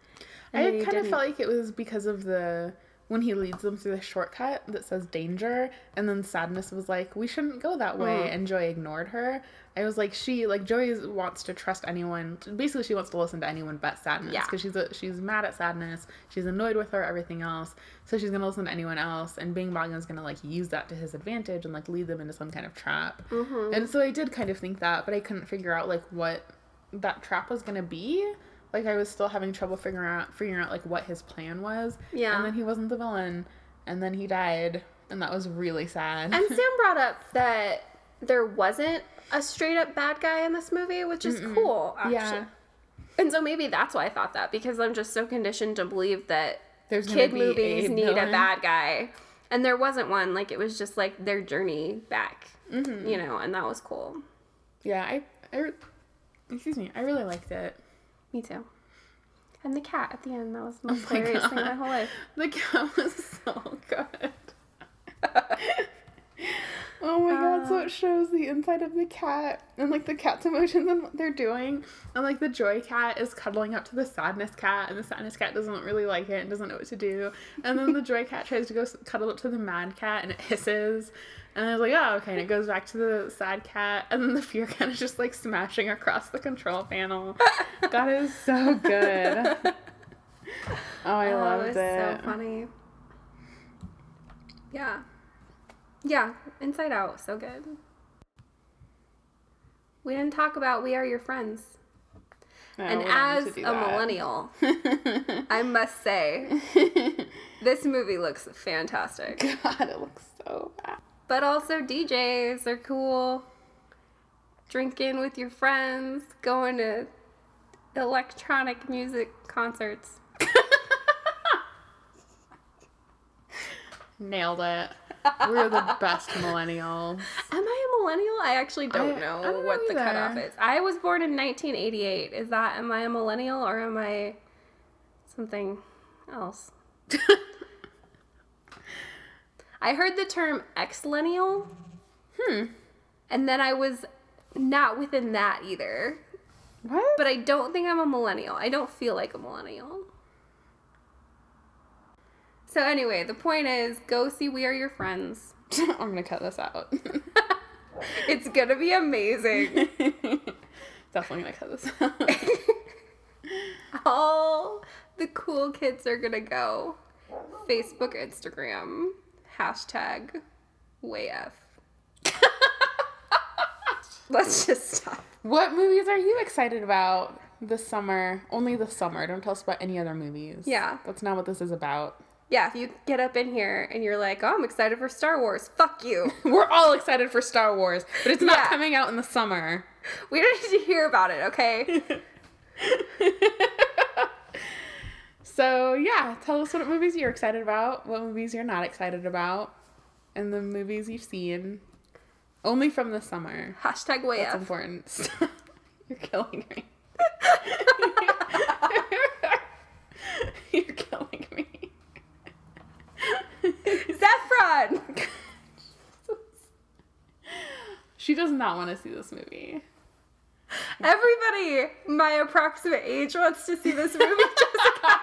I kind of didn't. felt like it was because of the when he leads them through the shortcut that says danger, and then sadness was like, we shouldn't go that way, Mm. and Joy ignored her. I was like, she like Joey wants to trust anyone. Basically, she wants to listen to anyone but sadness Yeah. because she's a, she's mad at sadness. She's annoyed with her, everything else. So she's gonna listen to anyone else, and Bing Bong is gonna like use that to his advantage and like lead them into some kind of trap. Mm-hmm. And so I did kind of think that, but I couldn't figure out like what that trap was gonna be. Like I was still having trouble figuring out figuring out like what his plan was. Yeah. And then he wasn't the villain, and then he died, and that was really sad. And Sam (laughs) brought up that there wasn't a straight up bad guy in this movie, which is cool, actually. yeah. And so maybe that's why I thought that because I'm just so conditioned to believe that There's kid movies a need a bad guy. And there wasn't one. Like it was just like their journey back, Mm-hmm. you know, and that was cool. Yeah, I, I, excuse me, I really liked it. Me too. And the cat at the end, that was the most my hilarious thing in my whole life. The cat was so good. (laughs) oh my god, so Uh. it shows the inside of the cat and like the cat's (laughs) emotions and what they're doing. And like the joy cat is cuddling up to the sadness cat, and the sadness cat doesn't really like it and doesn't know what to do. And then the joy (laughs) cat tries to go cuddle up to the mad cat and it hisses. And I was like, oh, okay. And it goes back to the sad cat. And then the fear cat is just like smashing across the control panel. God it is so good. (laughs) Oh, I oh, loved it. so funny. Yeah. Yeah, Inside Out, so good. We didn't talk about We Are Your Friends. No, and as a that. millennial, I must say, (laughs) this movie looks fantastic. (laughs) God, it looks so bad. But also, DJs are cool. Drinking with your friends, going to electronic music concerts. Nailed it. We're the best (laughs) millennials. Am I a millennial? I actually don't I- know, I don't what know the cutoff is. I was born in 1988. Is that, am I a millennial or am I something else? (laughs) I heard the term ex-lennial, Hmm. and then I was not within that either. What? But I don't think I'm a millennial. I don't feel like a millennial. So anyway, the point is, go see We Are Your Friends. (laughs) I'm gonna cut this out. (laughs) It's gonna be amazing. (laughs) Definitely gonna cut this out. All the cool kids are gonna go. Facebook, Instagram, hashtag WayF. Let's just stop. what movies are you excited about this summer? Only this summer. Don't tell us about any other movies. Yeah. That's not what this is about. Yeah, if you get up in here and you're like, oh, I'm excited for Star Wars, fuck you. (laughs) We're all excited for Star Wars, but it's not Yeah. coming out in the summer. We don't need to hear about it, okay? (laughs) So yeah, tell us what movies you're excited about, what movies you're not excited about, and the movies you've seen. Only from the summer. Hashtag way That's WayF. important. (laughs) you're killing me. you're killing me. Zephron! She does not want to see this movie. Everybody, my approximate age wants to see this movie, (laughs) Jessica.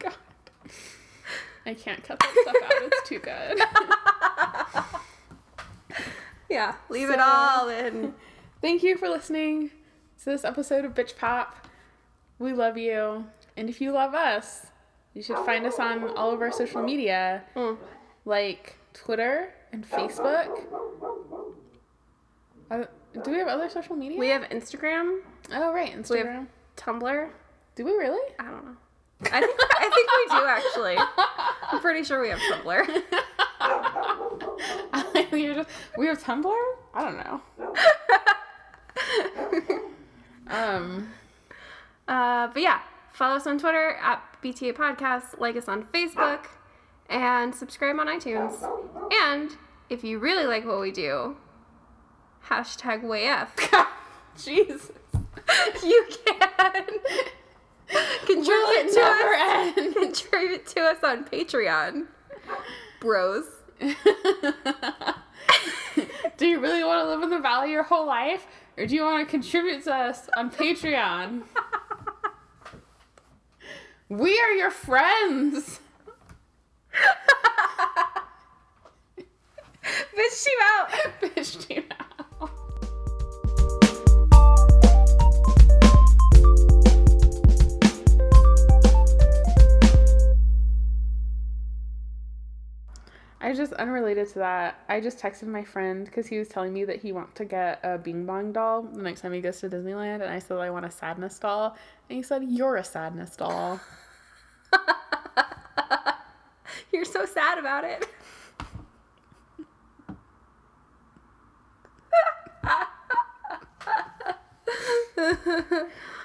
God. I can't cut that stuff out. It's too good. (laughs) yeah, leave it all in. Thank you for listening to this episode of Bitch Pop. We love you. And if you love us, you should find us on all of our social media, Mm. Like Twitter and Facebook. Uh, do we have other social media? We have Instagram, oh, right. we Instagram. have Tumblr. do we really? I don't know. I think I think we do actually. (laughs) I'm pretty sure we have Tumblr. (laughs) we, have just, we have Tumblr? I don't know. (laughs) Um, Uh, but yeah, follow us on Twitter at BTA Podcast, like us on Facebook, and subscribe on iTunes. And if you really like what we do, hashtag WayF. (laughs) Jesus. you can contribute Will it to never us. (laughs) end? Contribute to us on Patreon, bros. (laughs) do you really want to live in the valley your whole life? Or do you want to contribute to us on Patreon? we are your friends. (laughs) Bitch, team out. (laughs) Bitch, you? I I just unrelated to that. I just texted my friend because he was telling me that he wants to get a Bing Bong doll the next time he goes to Disneyland, and I said I want a sadness doll, and he said you're a sadness doll. (laughs) (laughs) You're so sad about it. (laughs)